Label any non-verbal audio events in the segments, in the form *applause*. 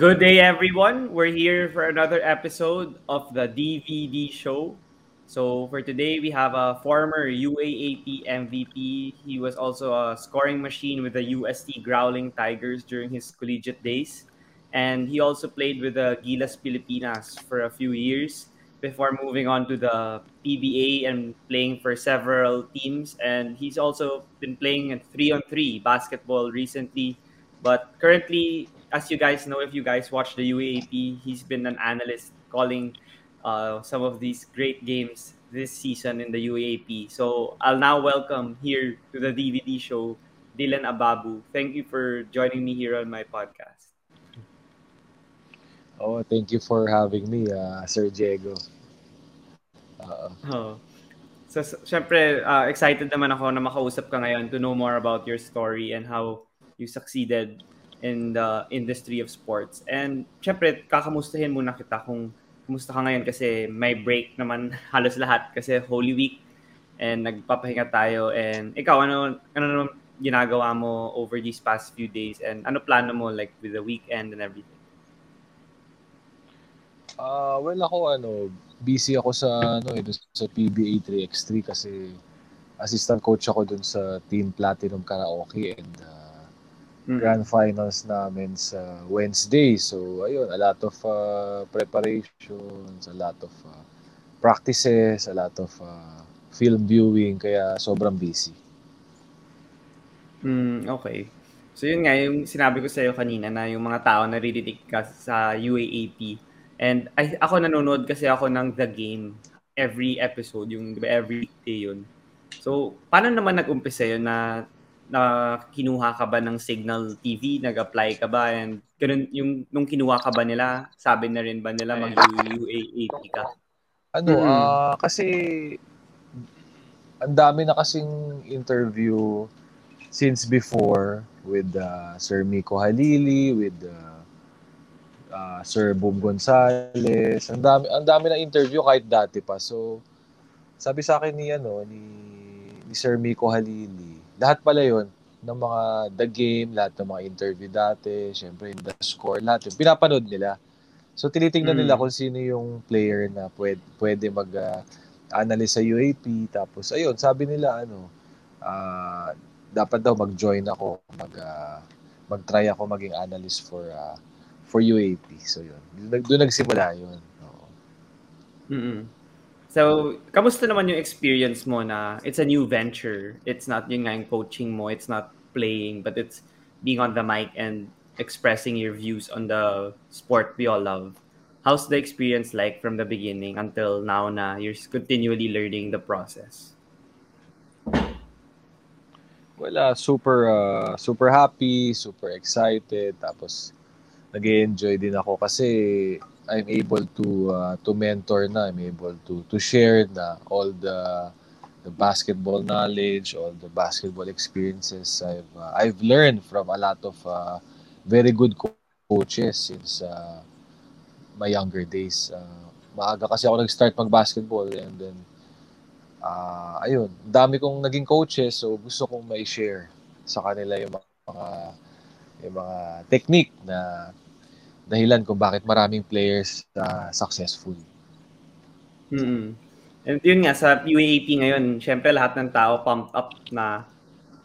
Good day, everyone. We're here for another episode of the DVD show. So, for today, we have a former UAAP MVP. He was also a scoring machine with the UST Growling Tigers during his collegiate days. And he also played with the Gilas Pilipinas for a few years before moving on to the PBA and playing for several teams. And he's also been playing at 3 on 3 basketball recently. But currently, as you guys know, if you guys watch the UAP, he's been an analyst calling uh, some of these great games this season in the UAP. So I'll now welcome here to the DVD show Dylan Ababu. Thank you for joining me here on my podcast. Oh, thank you for having me, uh, Sir Diego. Uh, oh. So, syempre, uh, excited naman ako na makausap ka ngayon to know more about your story and how you succeeded in the industry of sports. And syempre, kakamustahin muna kita kung kumusta ka ngayon kasi may break naman *laughs* halos lahat kasi Holy Week and nagpapahinga tayo. And ikaw, ano, ano naman ginagawa mo over these past few days and ano plano mo like with the weekend and everything? Uh, well, ako ano, busy ako sa ano eh, sa PBA 3x3 kasi assistant coach ako dun sa Team Platinum Karaoke and uh, grand finals namin sa Wednesday. So, ayun, a lot of uh, preparations, a lot of uh, practices, a lot of uh, film viewing, kaya sobrang busy. Mm, okay. So yun nga, yung sinabi ko sa iyo kanina na yung mga tao na naririnig ka sa UAAP And I, ako nanonood kasi ako ng The Game every episode, yung every day yun. So, paano naman nag-umpisa yun na na kinuha ka ba ng Signal TV, nag-apply ka ba and ganun yung nung kinuha ka ba nila, sabi na rin ba nila mag-UAAP ka? Ano, mm. uh, kasi ang dami na kasing interview since before with uh, Sir Miko Halili, with uh, uh, Sir Boom Gonzales. Ang dami ang dami na interview kahit dati pa. So sabi sa akin ni ano ni ni Sir Miko Halili, lahat pala 'yon ng mga The Game, lahat ng mga interview dati, syempre The Score, lahat yun, pinapanood nila. So tinitingnan mm. nila kung sino yung player na pwede, pwede mag uh, analyze sa UAP tapos ayun, sabi nila ano, uh, dapat daw mag-join ako, mag uh, mag-try ako maging analyst for uh, for UAP. So yun. Doon nagsimula yun. Oo. Mm-mm. So, kamusta naman yung experience mo na it's a new venture? It's not yung nga coaching mo, it's not playing, but it's being on the mic and expressing your views on the sport we all love. How's the experience like from the beginning until now na you're continually learning the process? Well, uh, super uh, super happy, super excited. Tapos nag enjoy din ako kasi I'm able to uh, to mentor na, I'm able to to share na all the the basketball knowledge, all the basketball experiences I've uh, I've learned from a lot of uh, very good co- coaches since uh, my younger days. Uh, maaga kasi ako nag-start mag-basketball and then uh, ayun, dami kong naging coaches so gusto kong mai-share sa kanila yung mga yung mga technique na dahilan kung bakit maraming players uh, successful. Mm-hmm. And yun nga, sa UAAP ngayon, syempre lahat ng tao pumped up na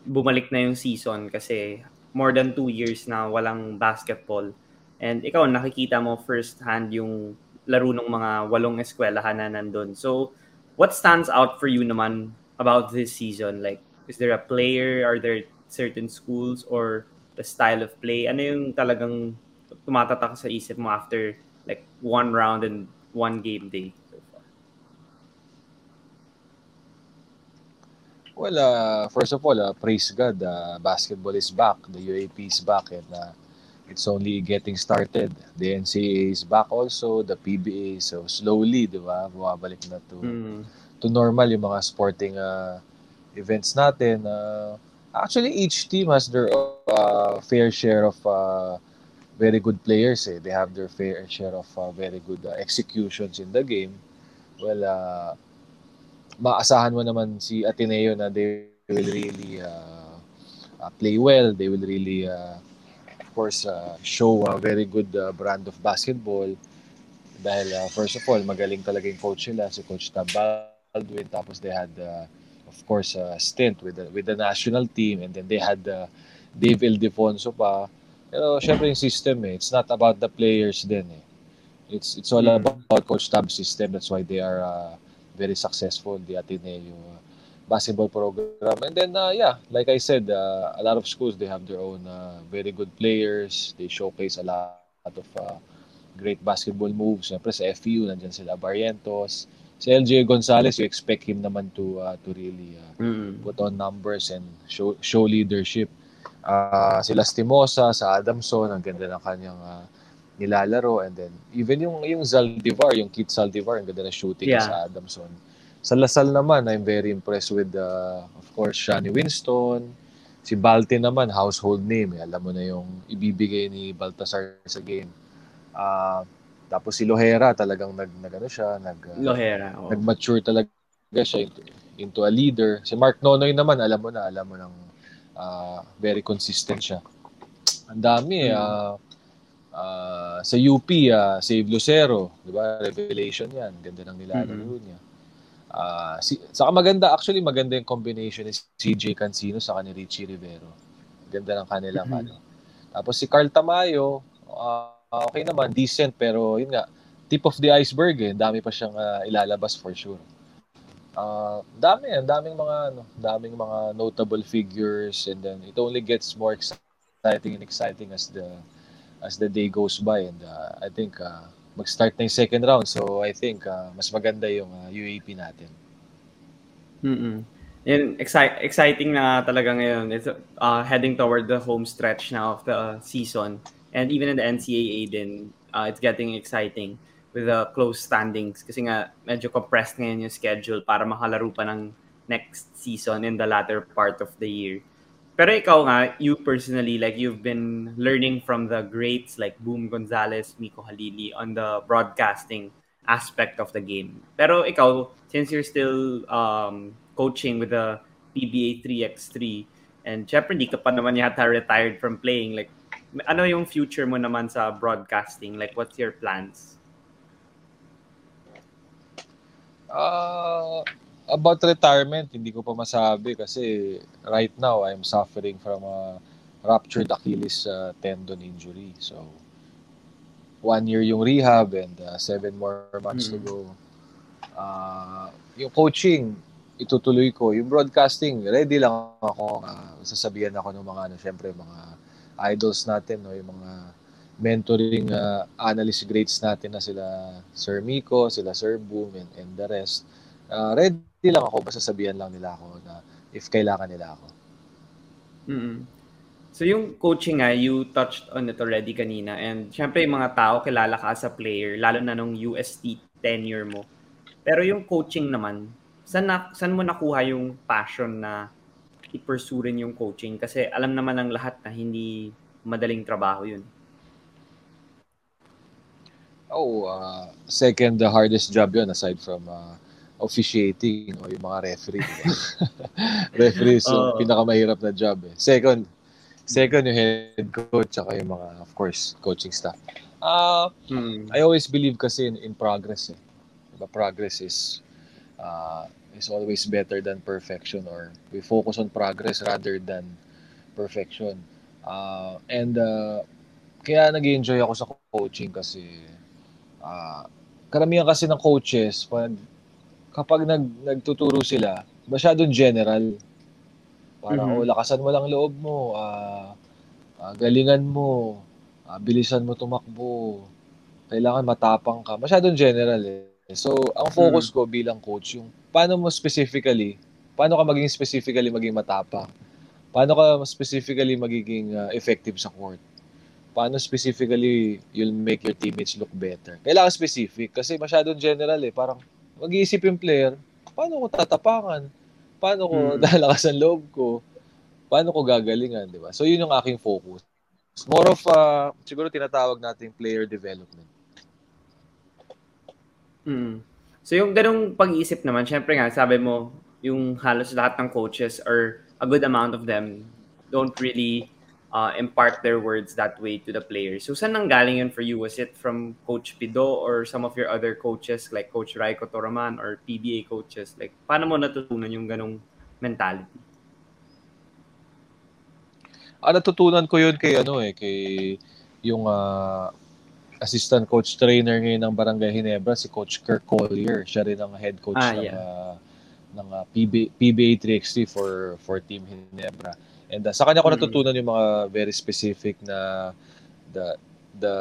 bumalik na yung season kasi more than two years na walang basketball. And ikaw, nakikita mo first hand yung laro ng mga walong eskwelahan na nandun. So, what stands out for you naman about this season? Like, is there a player? Are there certain schools or the style of play? Ano yung talagang tumatatak sa isip mo after like one round and one game day so far? Well, uh, first of all, uh, praise God, uh, basketball is back. The UAP is back and uh, it's only getting started. The NCAA is back also, the PBA. So slowly, di ba, bumabalik na to, mm. to normal yung mga sporting uh, events natin. Uh, actually, each team has their uh, fair share of uh, very good players. Eh. They have their fair share of uh, very good uh, executions in the game. Well, uh, maasahan mo naman si Ateneo na they will really uh, uh, play well. They will really, uh, of course, uh, show a very good uh, brand of basketball. Dahil, uh, first of all, magaling talaga yung coach nila, si Coach Tab Baldwin. Tapos they had, uh, of course, a stint with the, with the national team. And then they had uh, Dave Ildefonso pa. Pero syempre yung system eh, it's not about the players din eh. It's it's all Mm. about Coach Tab's system. That's why they are uh, very successful, the Ateneo uh, basketball program. And then, uh, yeah, like I said, uh, a lot of schools, they have their own uh, very good players. They showcase a lot of uh, great basketball moves. Siyempre sa FEU, nandyan sila Barrientos. Si LJ Gonzalez, you expect him naman to uh, to really uh, Mm. put on numbers and show show leadership. Uh, si Lastimosa, sa Adamson, ang ganda ng kanyang uh, nilalaro. And then, even yung, yung Zaldivar, yung Kit Zaldivar, ang ganda na shooting Yeah. sa Adamson. Sa Lasal naman, I'm very impressed with, uh, of course, Shani Winston. Si Balte naman, household name. Eh. Alam mo na yung ibibigay ni Baltasar sa game. Uh, tapos si Lohera, talagang nag, nag ano siya, nag, uh, Lohera. Oh. nag-mature talaga siya into, into a leader. Si Mark Nonoy naman, alam mo na, alam mo nang ah, very consistent siya. Ang dami, ah ah, sa UP, ah, Save Lucero, di ba? Revelation yan. Ganda ng nilalaro niya. Ah, si, saka maganda, actually maganda yung combination ni CJ Cancino sa ni Richie Rivero. Ganda ng kanilang Mhm. ano. Tapos si Carl Tamayo, ah, okay naman, decent, pero yun nga, tip of the iceberg eh. Dami pa siyang ah, ilalabas for sure. Ah, dami, ang daming mga ano, daming mga notable figures and then it only gets more exciting and exciting as the as the day goes by and uh, I think uh, mag-start na yung second round so I think uh, mas maganda yung uh, UAP natin. Mm-mm. Yun, exci- exciting na talaga ngayon. It's uh, heading toward the home stretch now of the season. And even in the NCAA din, uh, it's getting exciting with the close standings. Kasi nga, medyo compressed ngayon yung schedule para makalaro pa ng next season in the latter part of the year. Pero ikaw nga, you personally, like you've been learning from the greats like Boom Gonzalez, Miko Halili on the broadcasting aspect of the game. Pero ikaw, since you're still um, coaching with the PBA 3x3, and syempre hindi ka pa naman yata retired from playing, like, ano yung future mo naman sa broadcasting? Like, what's your plans? Uh, about retirement, hindi ko pa masabi kasi right now I'm suffering from a ruptured Achilles uh, tendon injury. So, one year yung rehab and uh, seven more months to Mm. go. Uh, yung coaching, itutuloy ko. Yung broadcasting, ready lang ako. Uh, sasabihan ako ng mga, ano, syempre, mga idols natin, no? yung mga mentoring uh, analyst grades natin na sila Sir Miko, sila Sir Boom, and, and the rest. Uh, ready lang ako, basta sabihan lang nila ako na if kailangan nila ako. mm So yung coaching nga, you touched on it already kanina. And syempre yung mga tao kilala ka as a player, lalo na nung UST tenure mo. Pero yung coaching naman, saan, na, saan mo nakuha yung passion na i-pursue rin yung coaching? Kasi alam naman ng lahat na hindi madaling trabaho yun. Oh, uh, second the hardest job yun aside from uh, officiating o yung mga referee. diba? *laughs* referee is Oo. pinakamahirap na job eh. Second, second yung head coach tsaka yung mga, of course, coaching staff. Uh, Hmm. I always believe kasi in, in progress eh. Diba, progress is uh, is always better than perfection or we focus on progress rather than perfection. Uh, and uh, kaya nag enjoy ako sa coaching kasi uh, karamihan kasi ng coaches pag kapag nag, nagtuturo sila, masyadong general. Parang, Mhm. oh, lakasan mo lang loob mo, ah, ah, galingan mo, ah, bilisan mo tumakbo, kailangan matapang ka. Masyadong general eh. So, ang focus ko bilang coach, yung paano mo specifically, paano ka maging specifically maging matapang? Paano ka specifically magiging ah, effective sa court? Paano specifically you'll make your teammates look better? Kailangan specific kasi masyadong general eh. Parang mag-iisip yung player, paano ko tatapangan? Paano ko Hmm. lalakasan loob ko? paano ko gagalingan, di ba? So, yun yung aking focus. More of, uh, siguro tinatawag nating player development. Mm. So yung ganong pag-iisip naman, syempre nga, sabi mo, yung halos lahat ng coaches or a good amount of them don't really uh, impart their words that way to the players. So saan nang galing yun for you? Was it from Coach Pido or some of your other coaches like Coach Raiko Toraman or PBA coaches? Like, paano mo natutunan yung ganong mentality? Ah, natutunan ko yun kay ano eh, kay yung uh, assistant coach trainer ngayon ng Barangay Hinebra, si Coach Kirk Collier. Siya rin ang head coach ah, ng, uh, ng uh, PB, PBA 3x3 for, for Team Hinebra. And uh, sa kanya ko mm. natutunan yung mga very specific na the the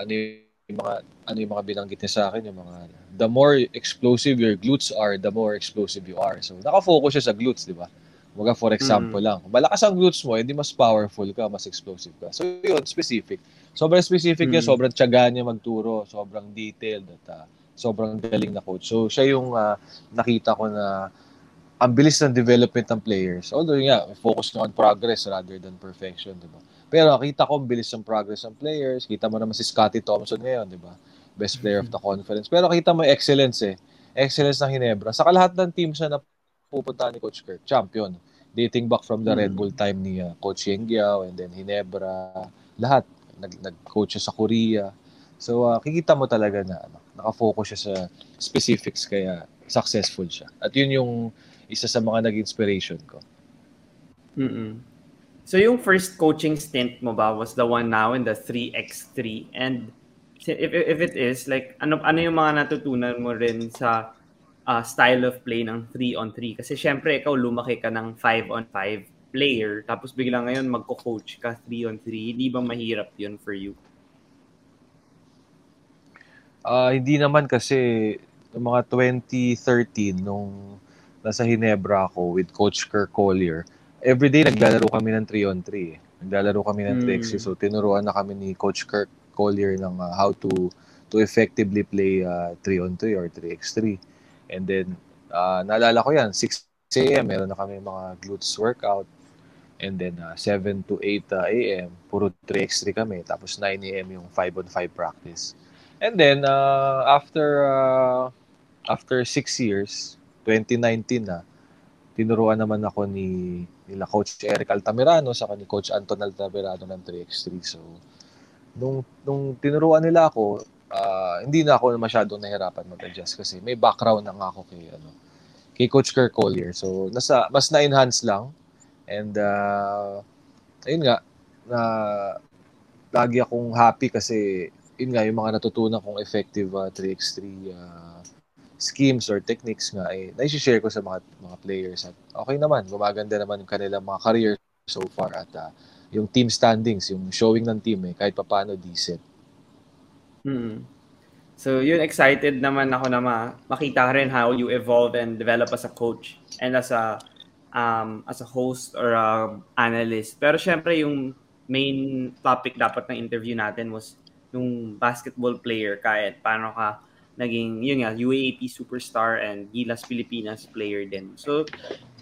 ano yung mga ano yung mga binanggit niya sa akin yung mga the more explosive your glutes are the more explosive you are so naka-focus siya sa glutes di ba Mga for example mm. lang malakas ang glutes mo hindi mas powerful ka mas explosive ka so yun specific Sobrang specific mm. niya, sobrang tiyaga niya magturo, sobrang detailed at uh, sobrang galing na coach. So siya yung uh, nakita ko na ang bilis ng development ng players. Although nga, focus na on progress rather than perfection, di ba? Pero nakita ko ang bilis ng progress ng players. Kita mo naman si Scotty Thompson ngayon, di ba? Best player of the conference. Pero kita mo excellence eh. Excellence ng Hinebra. Sa lahat ng team siya na pupunta ni Coach Kirk, champion. Dating back from the Red mm. Bull time ni uh, Coach Yengiao and then Hinebra, lahat nag, nag-coach siya sa Korea. So, uh, kikita mo talaga na ano, nakafocus siya sa specifics kaya successful siya. At yun yung isa sa mga nag-inspiration ko. Mm-mm. So, yung first coaching stint mo ba was the one now in the 3x3? And if, if it is, like, ano, ano yung mga natutunan mo rin sa uh, style of play ng 3 on 3? Kasi syempre, ikaw lumaki ka ng 5 on 5 player, tapos bigla ngayon magko-coach ka 3 on 3, hindi ba mahirap yun for you? Uh, hindi naman kasi mga 2013 nung nasa Hinebra ako with Coach Kirk Collier, everyday naglalaro kami ng 3 on 3. Eh. Naglalaro kami ng 3x3. Mm. So tinuruan na kami ni Coach Kirk Collier ng uh, how to to effectively play uh, 3 on 3 or 3x3. And then uh, naalala ko yan, 6 a.m. meron na kami mga glutes workout. And then uh, 7 to 8 uh, a.m., puro 3x3 kami. Tapos 9 a.m. yung 5 on 5 practice. And then uh, after uh, after 6 years, 2019 na, tinuruan naman ako ni nila Coach Eric Altamirano sa ni Coach Anton Altamirano ng 3x3. So, nung, nung tinuruan nila ako, uh, hindi na ako masyadong nahirapan mag-adjust kasi may background na ako kay, ano, kay Coach Kirk Collier. So, nasa, mas na-enhance lang And uh, ayun nga, na lagi akong happy kasi yun nga, yung mga natutunan kong effective uh, 3x3 uh, schemes or techniques nga, eh, naisishare ko sa mga, mga players. At okay naman, gumaganda naman yung kanilang mga career so far at uh, yung team standings, yung showing ng team, eh, kahit paano decent. Hmm. So, yun, excited naman ako na ma- makita rin how you evolve and develop as a coach and as a um, as a host or a analyst. Pero syempre yung main topic dapat ng interview natin was yung basketball player kahit paano ka naging yun nga UAAP superstar and Gilas Pilipinas player din. So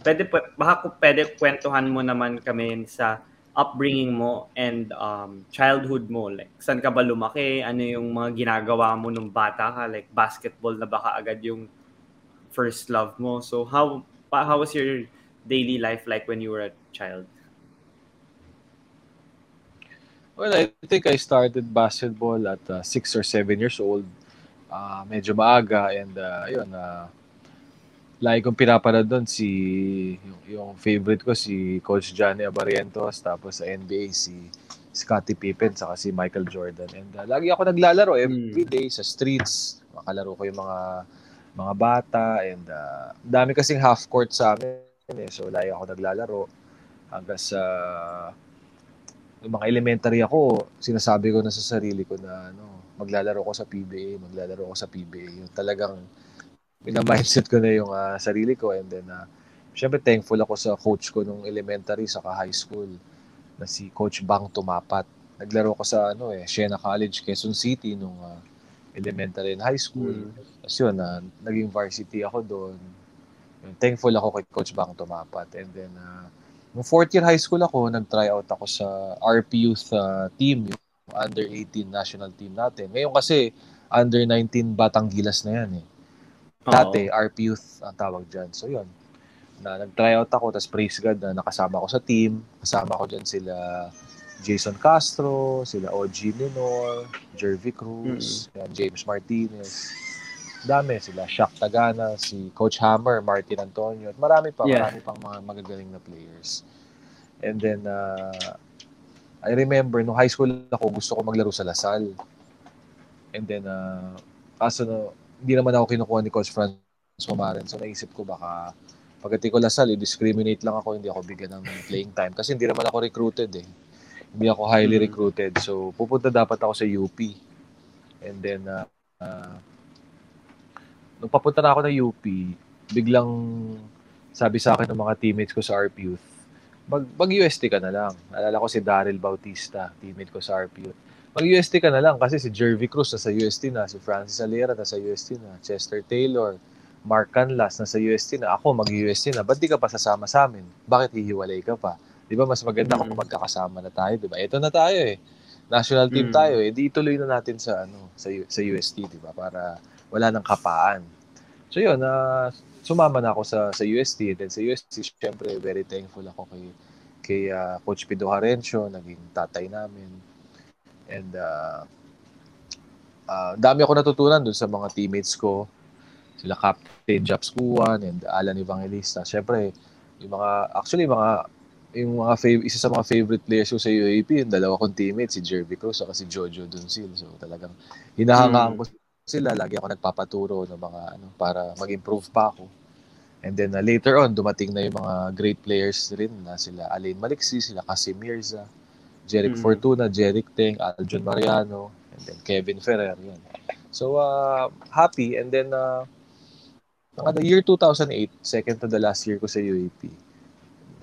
pwede baka pwede kwentuhan mo naman kami sa upbringing mo and um, childhood mo like saan ka ba lumaki ano yung mga ginagawa mo nung bata ka like basketball na baka agad yung first love mo so how how was your daily life like when you were a child? Well, I think I started basketball at uh, six or seven years old. Uh, medyo maaga and uh, yun, uh, lagi kong pinapanood doon si yung, yung favorite ko si Coach Johnny Abarientos tapos sa NBA si Scottie Pippen saka si Michael Jordan and uh, lagi ako naglalaro every hmm. day sa streets makalaro ko yung mga mga bata and uh, dami kasing half court sa amin eh. So, lagi ako naglalaro. Hanggang sa yung mga elementary ako, sinasabi ko na sa sarili ko na ano, maglalaro ko sa PBA, maglalaro ko sa PBA. Yung talagang mindset ko na yung uh, sarili ko and then uh, syempre thankful ako sa coach ko nung elementary saka high school na si Coach Bang Tumapat. Naglaro ko sa ano eh, Siena College, Quezon City nung uh, elementary and high school. Mm. Tapos yun, uh, naging varsity ako doon thankful ako kay Coach Bang Tumapat. And then, uh, Nung fourth year high school ako, nag-try out ako sa RP Youth uh, team, yung under 18 national team natin. Ngayon kasi, under 19 Batang Gilas na yan eh. Dati, RP Youth ang tawag dyan. So, yun. Na, nag-try out ako, tapos praise God na nakasama ko sa team. Kasama ko dyan sila Jason Castro, sila OG Minor, Jervy Cruz, mm. yan, James Martinez. Dami sila, Shaq Tagana, si Coach Hammer, Martin Antonio, at marami pa, yeah. marami pang mga magagaling na players. And then, uh, I remember, nung high school ako, gusto ko maglaro sa Lasal. And then, uh, kaso no, hindi naman ako kinukuha ni Coach Franz Mamaren. So, naisip ko baka pagdating ko Lasal, i-discriminate lang ako, hindi ako bigyan ng playing time. Kasi hindi naman ako recruited eh. Hindi ako highly mm. recruited. So, pupunta dapat ako sa UP. And then, uh, uh, nung papunta na ako ng UP, biglang sabi sa akin ng mga teammates ko sa RP Youth, mag, mag-UST ka na lang. Naalala ko si Daryl Bautista, teammate ko sa RP Youth. Mag-UST ka na lang kasi si Jervy Cruz nasa UST na, si Francis Alera nasa UST na, Chester Taylor, Mark Canlas nasa UST na, ako mag-UST na, ba't di ka pa sasama sa amin? Bakit hihiwalay ka pa? Di ba mas maganda mm. kung magkakasama na tayo, di ba? Ito na tayo eh. National team mm. tayo eh. Di ituloy na natin sa ano, sa sa UST, di ba? Para wala nang kapaan. So yun, uh, sumama na ako sa sa UST. Then sa UST, syempre very thankful ako kay kay uh, Coach Pido Harencio, naging tatay namin. And uh, uh, dami ako natutunan dun sa mga teammates ko. Sila Captain Japs Kuwan and Alan Evangelista. Syempre, yung mga, actually, mga, yung mga fav- isa sa mga favorite players ko sa UAP, yung dalawa kong teammates, si Jervy Cruz at si Jojo Dunsil. So talagang hinahangaan mm. ko sila. Lagi ako nagpapaturo ng mga ano, para mag-improve pa ako. And then uh, later on, dumating na yung mga great players rin na sila Alain Maliksi, sila Kasim Mirza, Jeric mm. Fortuna, Jeric Teng, Aljon Mariano, and then Kevin Ferrer. Yan. So, uh, happy. And then, uh, the year 2008, second to the last year ko sa UAP,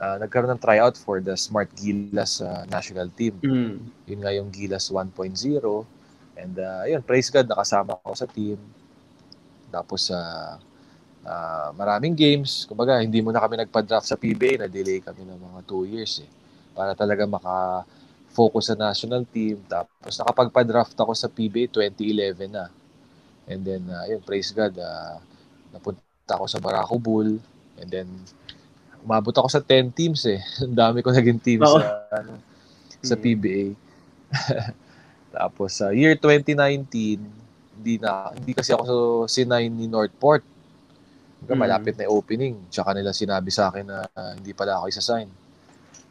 uh, nagkaroon ng tryout for the Smart Gilas uh, national team. Mm. Yun nga yung Gilas 1.0. And uh, yun, praise God, nakasama ako sa team. Tapos, uh, uh, maraming games. Kumbaga, hindi mo na kami nagpa-draft sa PBA, na-delay kami ng mga 2 years eh. Para talaga maka-focus sa national team. Tapos nakapagpa-draft ako sa PBA 2011 na. And then, uh, yun, praise God, uh, napunta ako sa Barako Bull. And then, umabot ako sa 10 teams eh. *laughs* Ang dami ko naging team oh. sa, ano, sa PBA. *laughs* Tapos, sa uh, year 2019, hindi na hindi kasi ako sinay ni Northport Hanggang mm. malapit na opening. Tsaka nila sinabi sa akin na uh, hindi pala ako isa-sign.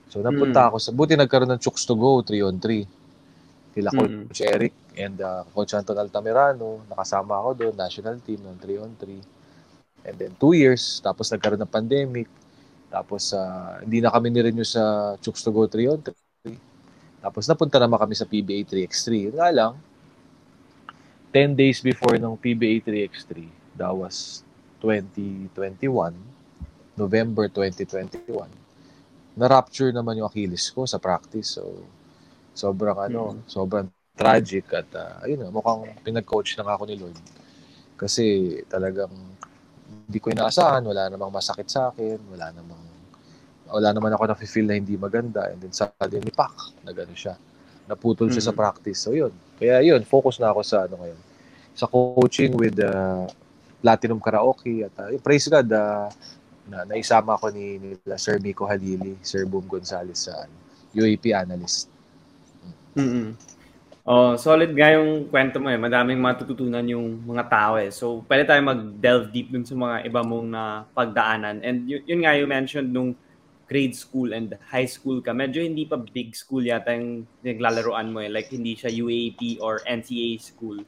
So napunta mm. ako sa, buti nagkaroon ng Chooks to Go 3 on 3. Kila mm. Coach Eric and uh, Coach Anton Altamirano. Nakasama ako doon, national team ng 3 on 3. And then 2 years, tapos nagkaroon ng pandemic. Tapos uh, hindi na kami nirenew sa Chooks to Go 3 on 3. Tapos napunta naman kami sa PBA 3x3. Yun nga lang, 10 days before ng PBA 3x3, that was 2021, November 2021, na-rupture naman yung Achilles ko sa practice. So, sobrang ano, mm-hmm. sobrang tragic at uh, ayun na, mukhang pinag-coach na ako ni Lord. Kasi talagang hindi ko inaasahan, wala namang masakit sa akin, wala namang wala naman ako na-feel na hindi maganda and then suddenly pak, na gano'n siya. Naputol siya mm-hmm. sa practice. So yun. Kaya yun, focus na ako sa ano ngayon. Sa coaching with uh, Platinum Karaoke at uh, praise God uh, na naisama ko ni nila Sir Miko Halili, Sir Boom Gonzales sa uh, UAP analyst. Mm-hmm. Oh, solid nga yung kwento mo eh. Madaming matututunan yung mga tao eh. So, pwede tayo mag-delve deep dun sa mga iba mong na pagdaanan. And yun, yun nga you mentioned nung grade school and high school ka. Medyo hindi pa big school yata yung naglalaroan mo eh. Like hindi siya UAP or NCA school.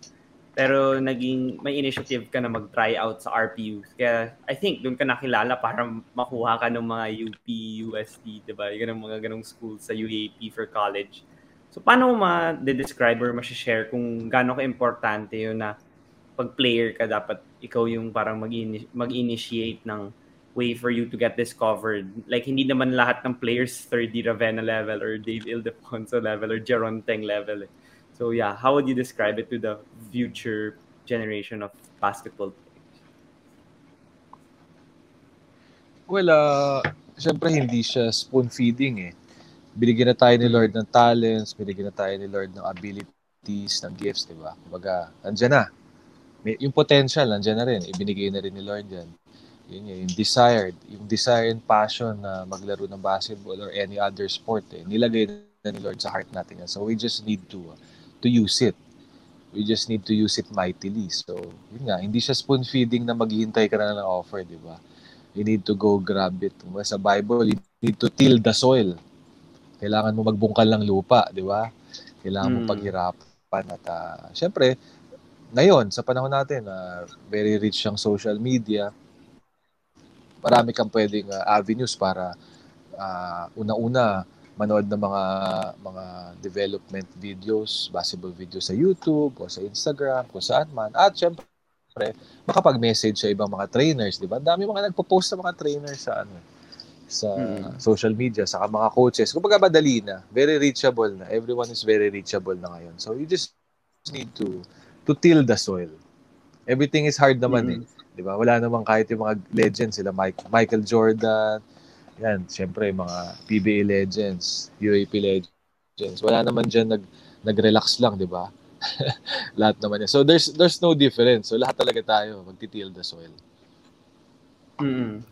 Pero naging may initiative ka na mag-try out sa RPU. Kaya I think doon ka nakilala para makuha ka ng mga UP, UST, 'di ba? Yung mga ganong school sa UAP for college. So paano mo ma-describe or ma-share kung gaano ka-importante 'yun na pag player ka dapat ikaw yung parang mag-initiate ng way for you to get discovered. Like hindi naman lahat ng players 3D Ravenna level or Dave Ildefonso level or Jeron Teng level. Eh So yeah, how would you describe it to the future generation of basketball players? Well, uh, syempre hindi siya spoon feeding eh. Binigyan na tayo ni Lord ng talents, binigyan na tayo ni Lord ng abilities, ng gifts, di ba? Kumbaga, andyan na. May, yung potential, andyan na rin. Ibinigay na rin ni Lord yan. Yun yun, yung desired, yung desire and passion na maglaro ng basketball or any other sport eh. Nilagay na ni Lord sa heart natin yan. So we just need to uh, to use it. We just need to use it mightily. So, yun nga, hindi siya spoon feeding na maghihintay ka na ng offer, di ba? You need to go grab it. Sa Bible, you need to till the soil. Kailangan mo magbungkal ng lupa, di ba? Kailangan mo Mm. paghirapan. At uh, syempre, ngayon, sa panahon natin, uh, very rich ang social media, marami kang pwedeng uh, avenues para uh, una-una manood ng mga mga development videos, basketball videos sa YouTube o sa Instagram, kung saan man. At syempre, makapag-message sa ibang mga trainers, di ba? Ang dami mga nagpo-post sa mga trainers sa ano sa Mm. social media, sa mga coaches. Kumbaga madali na, very reachable na. Everyone is very reachable na ngayon. So you just need to to till the soil. Everything is hard naman eh. Di ba? Wala namang kahit yung mga legends, sila Mike, Michael Jordan, yan, syempre mga PBA legends, UAP legends. Wala naman dyan nag, nag-relax lang, di ba? *laughs* lahat naman yan. So there's there's no difference. So lahat talaga tayo magtitil the soil. Mm.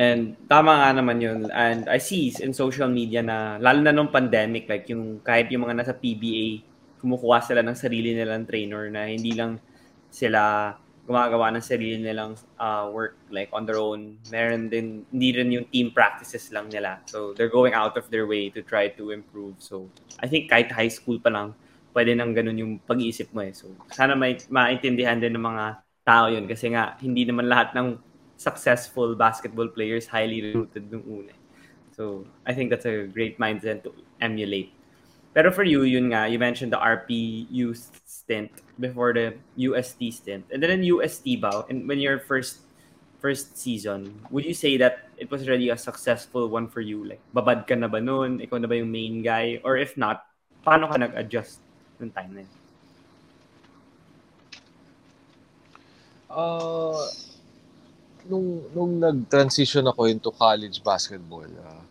And tama nga naman yun. And I see in social media na, lalo na nung pandemic, like yung kahit yung mga nasa PBA, kumukuha sila ng sarili nilang trainer na hindi lang sila gumagawa ng sarili nilang uh, work like on their own. Meron din, hindi rin yung team practices lang nila. So they're going out of their way to try to improve. So I think kahit high school pa lang, pwede nang ganun yung pag-iisip mo eh. So sana may maintindihan din ng mga tao yun kasi nga hindi naman lahat ng successful basketball players highly rooted nung una. So, I think that's a great mindset to emulate. Pero for you, yun nga, you mentioned the RPU stint before the UST stint. And then UST ba, and when your first first season, would you say that it was really a successful one for you? Like, babad ka na ba nun? Ikaw na ba yung main guy? Or if not, paano ka nag-adjust yung time na yun? Uh, nung nung nag-transition ako into college basketball, uh,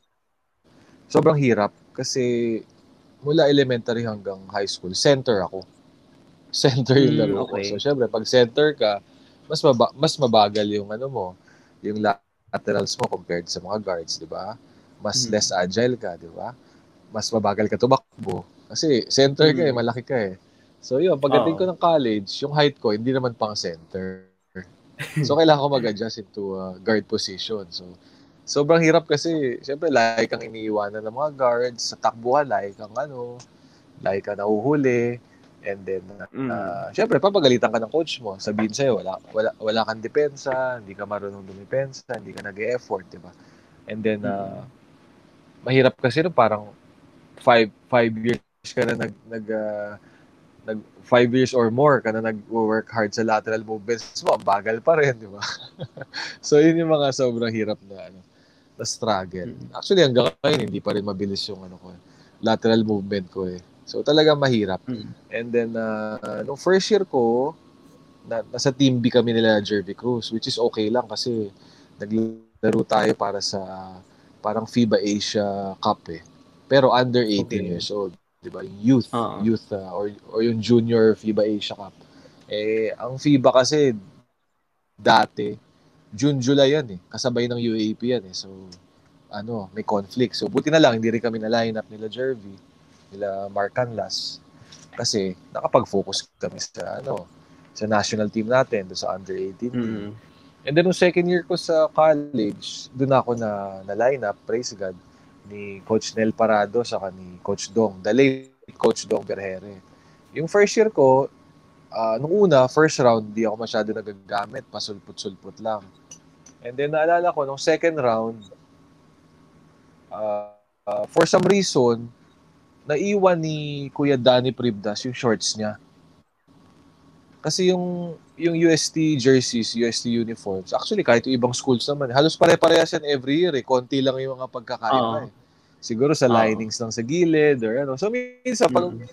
sobrang hirap kasi mula elementary hanggang high school, center ako. Center yung Mm, laro ko. okay. So syempre pag center ka, mas maba- mas mabagal yung ano mo, yung laterals mo compared sa mga guards, 'di ba? Mas Mm. less agile ka, 'di ba? Mas mabagal ka tumakbo kasi center ka eh, Mm. malaki ka eh. So yun, pagdating ko ng college, yung height ko hindi naman pang center. *laughs* So, kailangan ko mag-adjust into uh, guard position. So, sobrang hirap kasi, syempre, like kang iniiwanan ng mga guards, sa takbuhan, like kang ano, like ka nahuhuli, and then, uh, Mm. syempre, papagalitan ka ng coach mo. Sabihin sa'yo, wala, wala, wala kang depensa, hindi ka marunong dumipensa, hindi ka nag-e-effort, di ba? And then, uh, mahirap kasi no, parang five, five years ka na nag, nag, uh, nag five years or more ka na nag-work hard sa lateral movements mo, ang bagal pa rin, di ba? *laughs* so, yun yung mga sobrang hirap na, ano, na struggle. Actually, hanggang ngayon, hindi pa rin mabilis yung ano ko, lateral movement ko eh. So, talagang mahirap. Mm. And then, uh, nung first year ko, na, nasa team B kami nila Jervy Cruz, which is okay lang kasi naglaro tayo para sa parang FIBA Asia Cup eh. Pero under 18 Okay. years old. 'di ba? Youth, Oo. youth uh, or or yung junior FIBA Asia Cup. Eh ang FIBA kasi dati June July yan eh. Kasabay ng UAP yan eh. So ano, may conflict. So buti na lang hindi rin kami na line up nila Jervy, nila Mark Canlas kasi nakapag-focus kami sa ano, sa national team natin, sa under 18 team. Mm. And then, nung second year ko sa college, doon ako na, na line up, praise God, ni Coach Nel Parado sa ni Coach Dong, the late Coach Dong Berhere. Yung first year ko, ah, nung una, first round, di ako masyado nagagamit, pasulput-sulput lang. And then, naalala ko, nung second round, ah, ah, for some reason, naiwan ni Kuya Danny Pribdas yung shorts niya. Kasi yung yung UST jerseys, UST uniforms, actually kahit yung ibang schools naman, halos pare-parehas yan every year eh. Konti lang yung mga pagkakaiba Oo. eh. Siguro sa Oo. linings lang sa gilid or ano. So minsan pag Mm.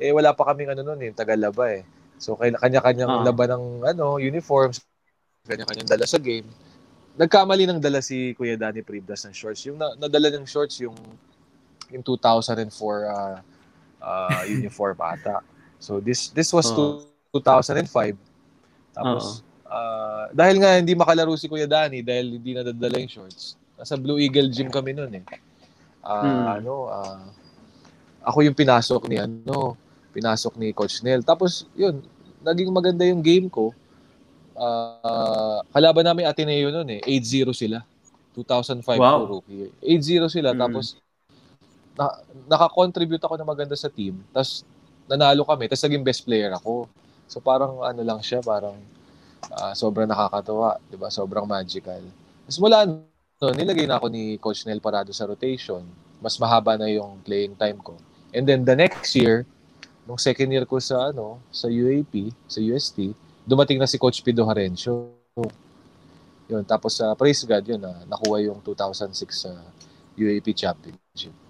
eh wala pa kaming ano noon eh, tagalaba eh. So kanya-kanyang Oo. laban ng ano, uniforms, kanya-kanyang dala sa game. nagkamali ng dala si Kuya Danny Pribdas ng shorts. Yung na, nadala ng shorts yung yung 2004 uh, uh, uniform ata. So this this was to 2005. Tapos uh, dahil nga hindi makalaro si Kuya Danny dahil hindi nadadala yung shorts. Nasa Blue Eagle gym kami noon eh. Ah, Hmm. ano, ah, ako yung pinasok ni ano, pinasok ni Coach Nel. Tapos yun, naging maganda yung game ko. Ah, kalaban namin Ateneo noon eh, 8-0 sila. 2005 Wow. rookie. 8-0 sila Mm. tapos na, naka-contribute ako na maganda sa team. Tapos nanalo kami, tapos naging best player ako. So parang ano lang siya, parang ah, sobrang nakakatawa, 'di ba? Sobrang magical. Tapos mula no, nilagay na ako ni Coach Nel Parado sa rotation. Mas mahaba na yung playing time ko. And then the next year, nung second year ko sa ano, sa UAP, sa UST, dumating na si Coach Pido Harencio. Yun, tapos sa Praise God, yun, na nakuha yung 2006 sa UAP Championship.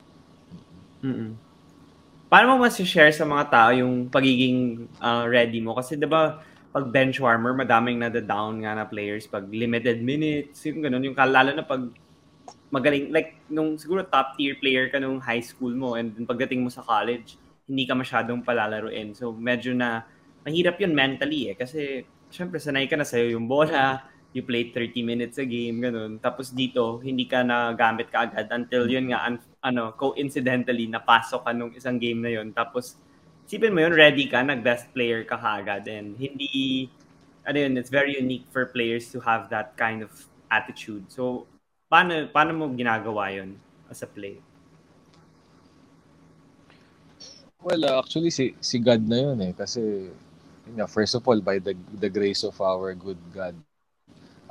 Mm-mm. Paano mo mas share sa mga tao yung pagiging ah, ready mo? Kasi 'di ba pag bench warmer, madaming nada-down nga na players pag limited minutes, yung ganun, yung lalo na pag magaling, like, nung siguro top tier player ka nung high school mo and pagdating mo sa college, hindi ka masyadong palalaruin. So, medyo na, mahirap yun mentally eh. Kasi, syempre, sanay ka na sa'yo yung bola, you play 30 minutes a game, ganun. Tapos dito, hindi ka na gamit ka agad until yun nga, un- ano, coincidentally, napasok ka nung isang game na yun. Tapos, isipin mo yun, ready ka, nag-best player ka kaagad. And hindi, ano yun, it's very unique for players to have that kind of attitude. So, paano, paano mo ginagawa yun as a player? Well, uh, actually, si, si God na yun eh. Kasi, yun nga, first of all, by the, the grace of our good God.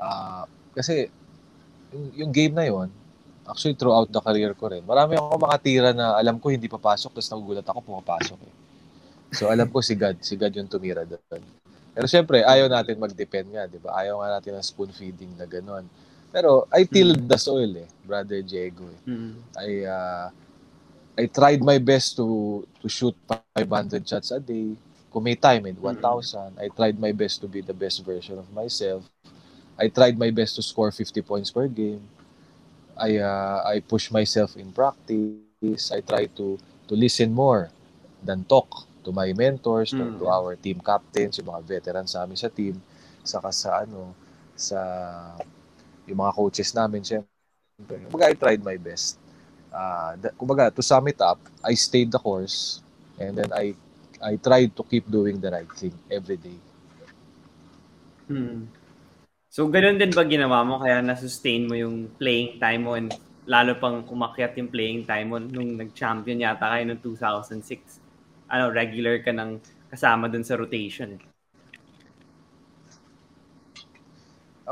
Ah, kasi, yung, yung game na yun, actually throughout the career ko rin, marami ako makatira na alam ko hindi papasok, tapos nagugulat ako pumapasok eh. So alam ko si God, si God yung tumira doon. Pero syempre, ayaw natin mag-depend nga, di ba? Ayaw nga natin ng spoon feeding na gano'n. Pero I tilled the soil eh, Brother Diego eh. Mm. I uh, I tried my best to to shoot 500 shots a day. Kung may time in 1,000, I tried my best to be the best version of myself. I tried my best to score 50 points per game. I uh, I push myself in practice. I try to to listen more than talk to my mentors, to, Mm. to our team captains, yung mga veterans sa amin sa team, saka sa ano, sa yung mga coaches namin, syempre. Kumbaga, I tried my best. Uh, kumbaga, to sum it up, I stayed the course and then I I tried to keep doing the right thing every day. Hmm. So, ganun din ba ginawa mo? Kaya na-sustain mo yung playing time mo and lalo pang umakyat yung playing time mo nung nag-champion yata kayo noong 2006. Ano, regular ka ng kasama dun sa rotation.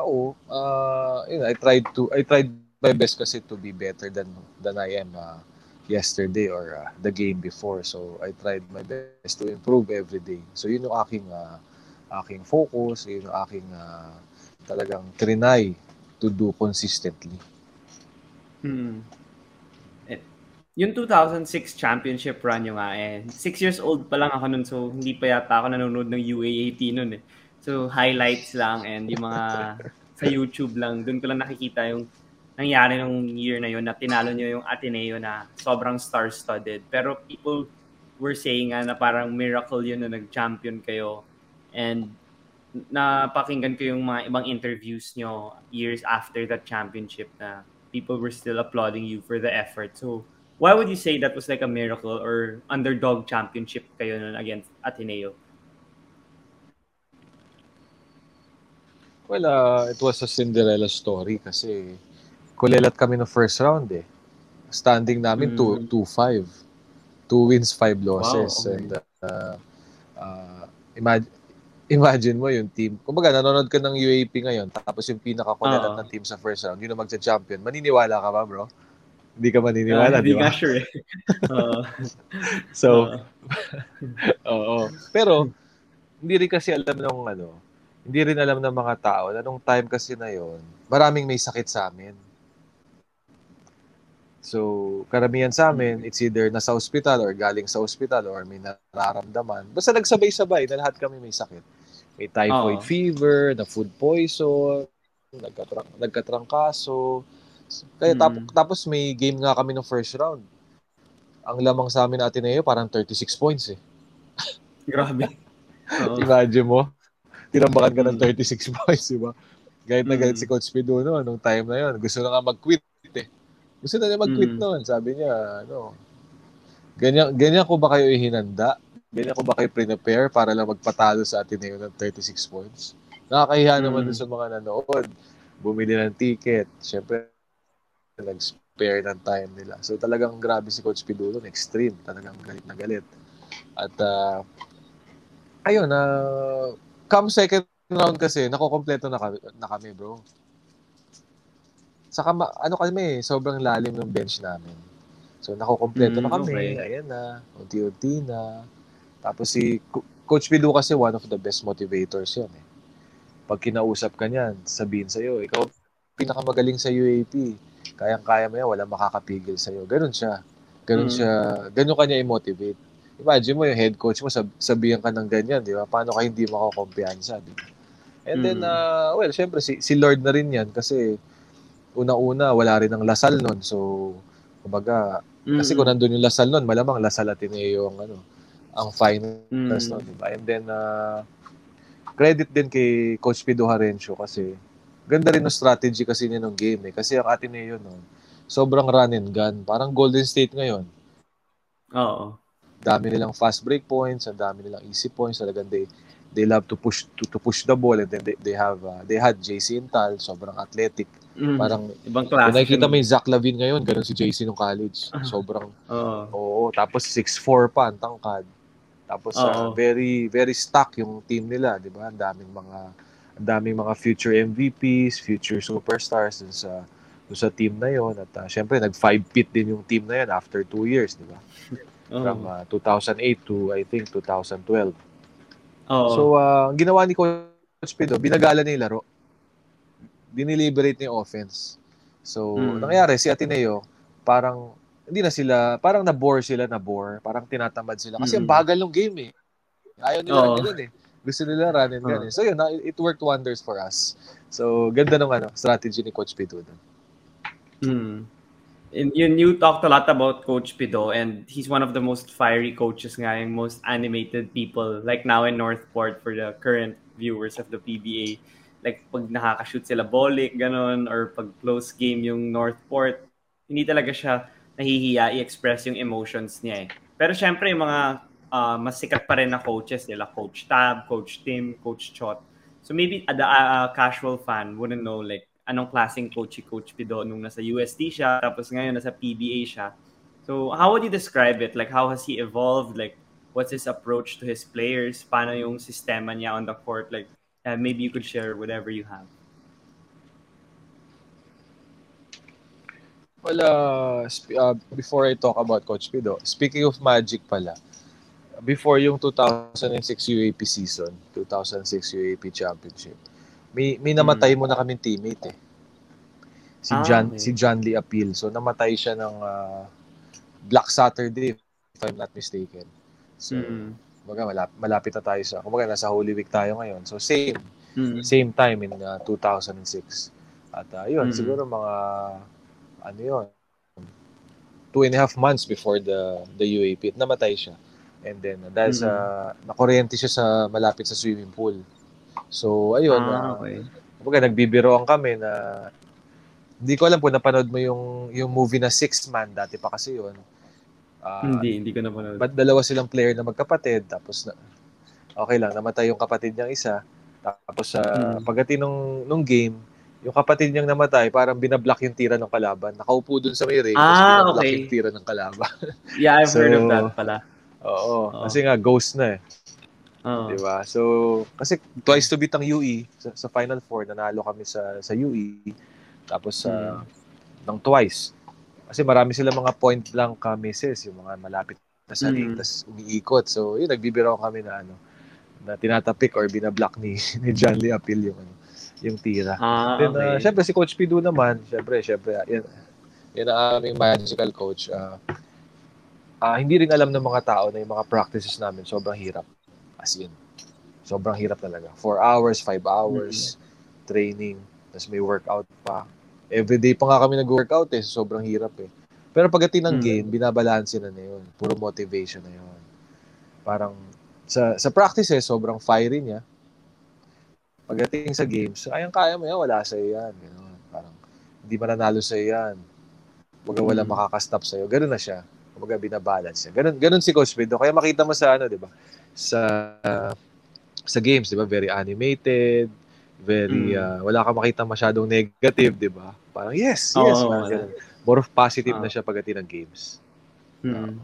Oo, uh, yun, I tried to I tried my best kasi to be better than than I am uh, yesterday or uh, the game before. So I tried my best to improve every day. So yun yung aking uh, aking focus, yun yung aking uh, talagang trinay to do consistently. Hmm. Eh, Yung 2006 championship run yung nga eh. Six years old pa lang ako nun so hindi pa yata ako nanonood ng UAAP nun eh. So highlights lang and yung mga *laughs* sa YouTube lang. Doon ko lang nakikita yung nangyari nung year na yun na tinalo nyo yung Ateneo na sobrang star-studded. Pero people were saying nga na parang miracle yun na nag-champion kayo. And napakinggan ko yung mga ibang interviews nyo years after that championship na people were still applauding you for the effort. So, why would you say that was like a miracle or underdog championship kayo nun against Ateneo? Well, uh, it was a Cinderella story kasi kulelat kami no first round eh. Standing namin Mm. 2 2-5. Two wins, five losses. Wow, okay. And uh, uh, imagine, imagine mo yung team. Kumbaga, nanonood ka ng UAP ngayon, tapos yung pinakakulelat Oo. na team sa first round, yun ang magcha-champion. Maniniwala ka ba, bro? Hindi ka maniniwala, Ah, di Hindi ba? sure eh. *laughs* Oo. So, Oo. *laughs* Oo. Pero, hindi rin kasi alam ng ano, hindi rin alam ng mga tao na nung time kasi na yon, maraming may sakit sa amin. So, karamihan sa amin, it's either nasa ospital or galing sa ospital or may nararamdaman. Basta nagsabay-sabay na lahat kami may sakit. May typhoid Oo. fever, na food poison, nagkatrang, nagkatrangkaso. Kaya tap, Mm. tapos may game nga kami ng first round. Ang lamang sa amin natin Ateneo parang 36 points eh. *laughs* Grabe. Oo. Imagine mo, tinambakan ka ng Mm. 36 *laughs* points, di ba? Gayet na gayet Mm. si Coach Pido no, nung time na yon. Gusto na nga mag-quit eh. Gusto na niya mag-quit Mm. noon. Sabi niya, ano, ganyan, ganyan ko ba kayo ihinanda? Ganyan ko ba kayo prepare para lang magpatalo sa Ateneo ng 36 points? Nakakahiya naman Mm. dun sa mga nanood. Bumili ng ticket. Siyempre, nag-spare ng time nila. So talagang grabe si Coach Pidulo, extreme. Talagang galit na galit. At uh, ayun, na come second round kasi, nakokompleto na kami, na kami bro. Saka ma- ano kami, sobrang lalim ng bench namin. So nakokompleto Mm, na kami. okay. Ayan na, unti-unti na. Tapos si Co- Coach Pidu kasi one of the best motivators yan eh. Pag kinausap ka niyan, sabihin sa'yo, ikaw pinakamagaling sa UAP. Kayang-kaya mo yan, walang makakapigil sa'yo. Ganun siya. Ganun Mm. siya. Ganun kanya i-motivate. Imagine mo yung head coach mo, sab- sabihan ka ng ganyan, di ba? Paano ka hindi makakompiyansa, di ba? And then, Mm. uh, well, syempre, si, si Lord na rin yan kasi una-una, wala rin ng Lasal nun. So, kumbaga, kasi Mm. kung nandun yung Lasal nun, malamang Lasal Ateneo ang, ano, ang finals Mm. nun, di ba? And then, uh, credit din kay Coach Pido Harencio kasi ganda rin ng strategy kasi niya ng game eh. Kasi ang Ateneo nun, sobrang run and gun. Parang Golden State ngayon. Oo. dami nilang fast break points, ang dami nilang easy points, talagang they they love to push to, to push the ball and then they, they have uh, they had JC Intal, sobrang athletic. Mm. Parang Ibang kung klase. nakikita siya, mo yung Zach Lavin ngayon, ganun si JC nung college. Ah. Sobrang Oo. oo, tapos 6'4 pa ang tangkad. Tapos uh, very very stock yung team nila, 'di ba? Ang daming mga ang daming mga future MVPs, future superstars dun sa dun sa team na yon at uh, syempre nag five pit din yung team na yon after two years, 'di ba? *laughs* Oo. From uh, 2008 to I think 2012. Oo. So, uh, ang ginawa ni Coach Pido, binagala niya yung laro. Diniliberate niya offense. So, Mm. nangyari, si Ateneo, parang, hindi na sila, parang na-bore sila, na-bore. Parang tinatamad sila. Kasi ang Mm. bagal ng game eh. Ayaw nila Oo. ganun eh. Gusto nila run and gun eh. So, yun, it worked wonders for us. So, ganda ng ano, strategy ni Coach Pido. dun. Mm. And you, you talked a lot about Coach Pido, and he's one of the most fiery coaches nga, yung most animated people, like now in Northport for the current viewers of the PBA. Like, pag nakakashoot sila bolik, ganon, or pag close game yung Northport, hindi talaga siya nahihiya i-express yung emotions niya eh. Pero syempre, yung mga uh, mas sikat pa rin na coaches nila, Coach Tab, Coach Tim, Coach Chot. So maybe a, a casual fan wouldn't know like anong klaseng coach si Coach Pido nung nasa UST siya, tapos ngayon nasa PBA siya. So how would you describe it? Like how has he evolved? Like what's his approach to his players? Paano yung sistema niya on the court? Like uh, maybe you could share whatever you have. Well, uh, uh, before I talk about Coach Pido, speaking of Magic pala, before yung 2006 UAP season, 2006 UAP Championship, may, may namatay mo na kaming teammate eh. Si Ah, John okay. si John Lee Appeal. So namatay siya ng uh, Black Saturday if I'm not mistaken. So Mm. kumbaga malapit, malapit na tayo sa kumbaga nasa Holy Week tayo ngayon. So same Mm. same time in uh, 2006. At uh, yun, Mhm. siguro mga ano yun, two and a half months before the the UAP, namatay siya. And then, uh, dahil sa, nakuryente siya sa malapit sa swimming pool. So, ayun, Ah, uh, okay. kumbaga nagbibiroan kami na hindi ko alam po napanood mo yung yung movie na Six Man dati pa kasi yun. Ah, hindi, hindi ko na panood. Ba't dalawa silang player na magkapatid, tapos na, okay lang, namatay yung kapatid niyang isa. Tapos sa Mm. pagdating nung, nung game, yung kapatid niyang namatay, parang binablock yung tira ng kalaban. Nakaupo dun sa may ring, tapos Ah, binablock okay. yung tira ng kalaban. *laughs* Yeah, I've heard of So, that pala. Oo, Oo. kasi nga ghost na eh. Oo. Di ba? So, kasi twice to beat ang UE sa, sa Final Four, nanalo kami sa sa UE. Tapos sa ng twice. Kasi marami sila mga point blank uh, misses, yung mga malapit na sa ring, Mm. tas umiikot. So, yun, nagbibiro kami na ano, na tinatapik or binablock ni, *laughs* ni John Lee Apil yung, ano, yung tira. Ah, Then, uh, okay. syempre, si Coach Pidu naman, syempre, syempre, yan, yan ang aming magical coach. Uh, ah, hindi rin alam ng mga tao na yung mga practices namin sobrang hirap. As in, sobrang hirap talaga. Four hours, five hours, training. Tapos may workout pa. Everyday pa nga kami nag-workout eh. Sobrang hirap eh. Pero pagdating ng Mm. game, binabalanse na na yun. Puro motivation na yun. Parang sa sa practice eh, sobrang fiery niya. Pagdating sa games, ayang kaya mo yan, wala sa yan. Ganun. Parang hindi mananalo sa yan. Kumbaga wala Mm. makaka-stop sa iyo. Ganun na siya. Kumbaga binabalance siya. Ganun, ganun si Coach Pedro. Kaya makita mo sa ano, 'di ba? Sa sa games, 'di ba? Very animated, very Mm. uh, wala ka makita masyadong negative, 'di ba? Parang yes, yes, oo, parang ganun. More of positive Oo. na siya pagdating ng games. Mm.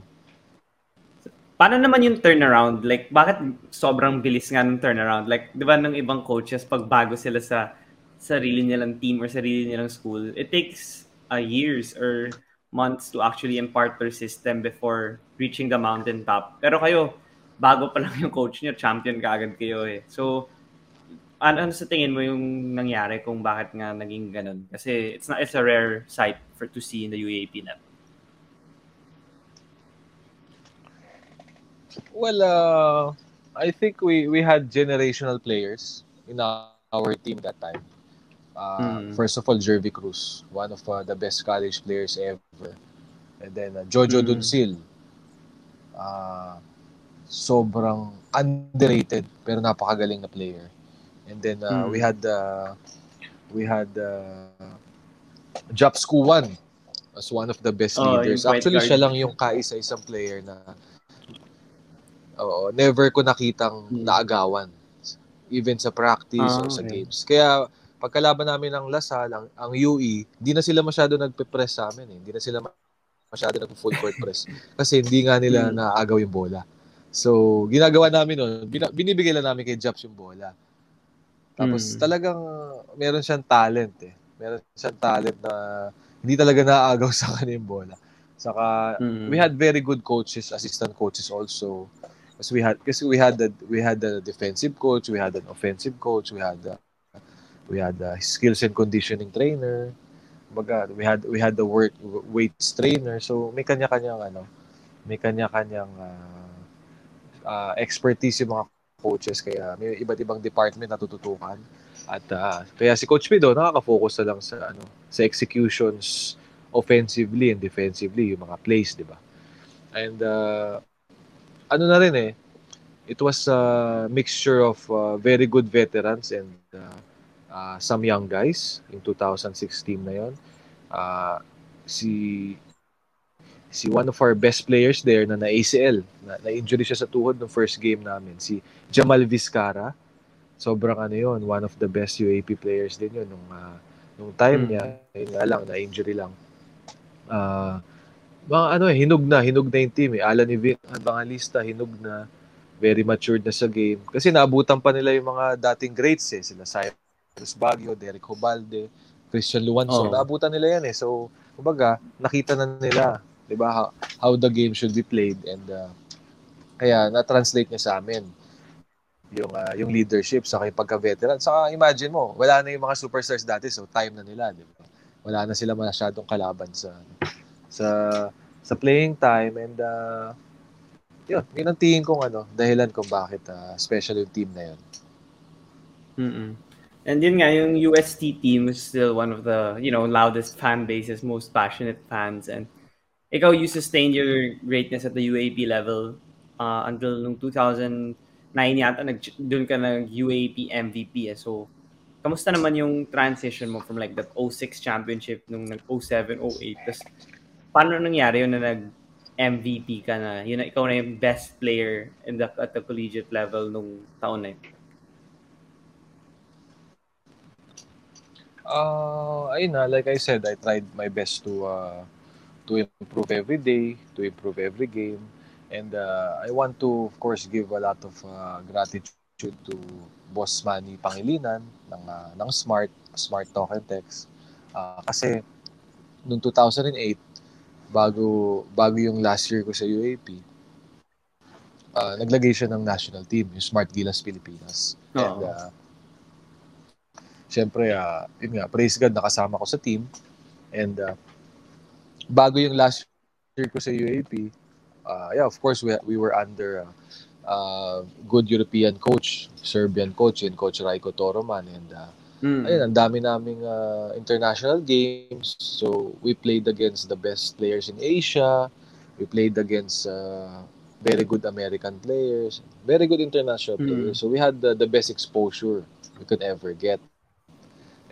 Paano naman yung turnaround? Like, bakit sobrang bilis nga ng turnaround? Like, di ba ng ibang coaches, pag bago sila sa sarili nilang team or sarili nilang school, it takes uh, years or months to actually impart their system before reaching the mountaintop. Pero kayo, bago pa lang yung coach niyo, champion ka agad kayo eh. So, ano, ano sa tingin mo yung nangyari kung bakit nga naging ganun? Kasi it's not it's a rare sight for to see in the UAP level. Well, uh, I think we we had generational players in our, our team that time. Uh, Mm. First of all, Jervy Cruz, one of uh, the best college players ever. And then uh, Jojo Mm. Duncil, uh, sobrang underrated pero napakagaling na player. And then uh, Mm. we had uh, we had uh, Japs Kuwan as one of the best Oh, leaders. Actually, guard. siya lang yung kaisa-isang player na Oo, never ko nakitang Hmm. naagawan. Even sa practice Ah, or sa okay. games. Kaya pagkalaban namin ng Lasal, ang, ang UE, di na sila masyado nagpe-press sa amin eh. Hindi na sila masyado nag-full court *laughs* press. Kasi hindi nga nila Hmm. naagaw yung bola. So, ginagawa namin nun, binibigay lang namin kay Japs yung bola. Tapos Mm. talagang meron siyang talent eh. Meron siyang talent na hindi talaga naaagaw *laughs* sa kanya yung bola. Saka Mm. we had very good coaches, assistant coaches also. Kasi we had kasi we had the we had the defensive coach, we had an offensive coach, we had the we had the skills and conditioning trainer. Baga, we had we had the work weights trainer. So may kanya-kanyang ano, may kanya-kanyang ah, ah, expertise yung mga coaches kaya may iba't ibang department na tututukan. At ah, kaya si Coach Pido nakaka-focus na lang sa ano, sa executions offensively and defensively yung mga plays, 'di ba? And uh, ano na rin eh, it was a mixture of uh, very good veterans and uh, uh, some young guys yung 2016 na yon. Uh, si si one of our best players there na na ACL, na, na injury siya sa tuhod ng first game namin, si Jamal Vizcara. Sobrang ano yon, one of the best UAP players din yun nung uh, nung time Mm. niya. Yun nga lang, na injury lang. Ah, mga ano eh, hinog na, hinog na yung team eh. Alan Evin, Evangelista, hinog na. Very matured na sa game. Kasi naabutan pa nila yung mga dating greats eh. Sila Cyrus Baguio, Derek Hobalde, Christian Luanzo. Oh. Naabutan nila yan eh. So, kumbaga, nakita na nila, di ba, how, how the game should be played. And uh, kaya na-translate niya sa amin yung uh, yung leadership sa yung pagka-veteran. Saka imagine mo, wala na yung mga superstars dati, so time na nila, di ba? Wala na sila masyadong kalaban sa sa sa playing time and uh, yun, yun ang tingin kong ano, dahilan kung bakit uh, special yung team na yun. Mm-mm. And yun nga, yung UST team is still one of the, you know, loudest fan bases, most passionate fans. And ikaw, you sustained your greatness at the UAP level uh, until nung 2009 yata, nag, doon ka nag UAP MVP. Eh. So, kamusta naman yung transition mo from like that 06 championship nung nag 07, 08? Tapos, paano nangyari yun na nag MVP ka na, yun na, ikaw na yung best player in the, at the collegiate level nung taon na yun? Uh, ayun na, like I said, I tried my best to uh, to improve every day, to improve every game. And uh, I want to, of course, give a lot of uh, gratitude to Boss Manny Pangilinan ng, uh, ng Smart, Smart Talk and Text. Uh, kasi noong 2008, bago, bago yung last year ko sa UAP, uh, naglagay siya ng national team, yung Smart Gilas Pilipinas. And Oo. uh, Siyempre, uh, yun nga, praise God, nakasama ko sa team. And uh, bago yung last year ko sa UAP, uh, yeah, of course, we, we were under uh, uh, good European coach, Serbian coach, and Coach Raiko Toroman. And uh, Mm. ayun, ang dami naming uh, international games. So, we played against the best players in Asia. We played against uh, very good American players, very good international Mm. players. So, we had the, the best exposure we could ever get.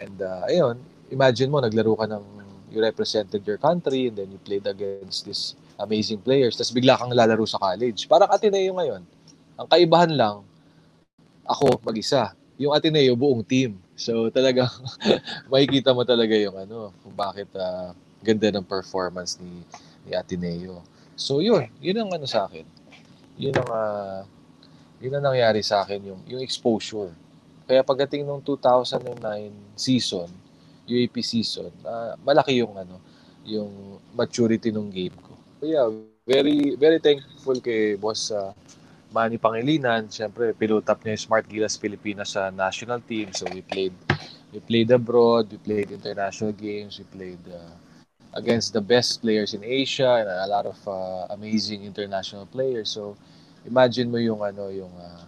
And, uh, ayun, imagine mo, naglaro ka ng, you represented your country and then you played against these amazing players. Tapos bigla kang lalaro sa college. Parang Ateneo ngayon. Ang kaibahan lang, ako mag-isa. Yung Ateneo, buong team. So talagang *laughs* makikita mo talaga yung ano, kung bakit ah, ganda ng performance ni ni Ateneo. So yun, yun ang ano sa akin. Yun ang ah, yun ang nangyari sa akin yung yung exposure. Kaya pagdating nung 2009 season, UAP season, ah, malaki yung ano, yung maturity ng game ko. So yeah, very very thankful kay boss ah, Manny Pangilinan. Siyempre, pilotap niya yung Smart Gilas Pilipinas sa national team. So we played we played abroad, we played international games, we played uh, against the best players in Asia and a lot of uh, amazing international players. So imagine mo yung ano yung uh,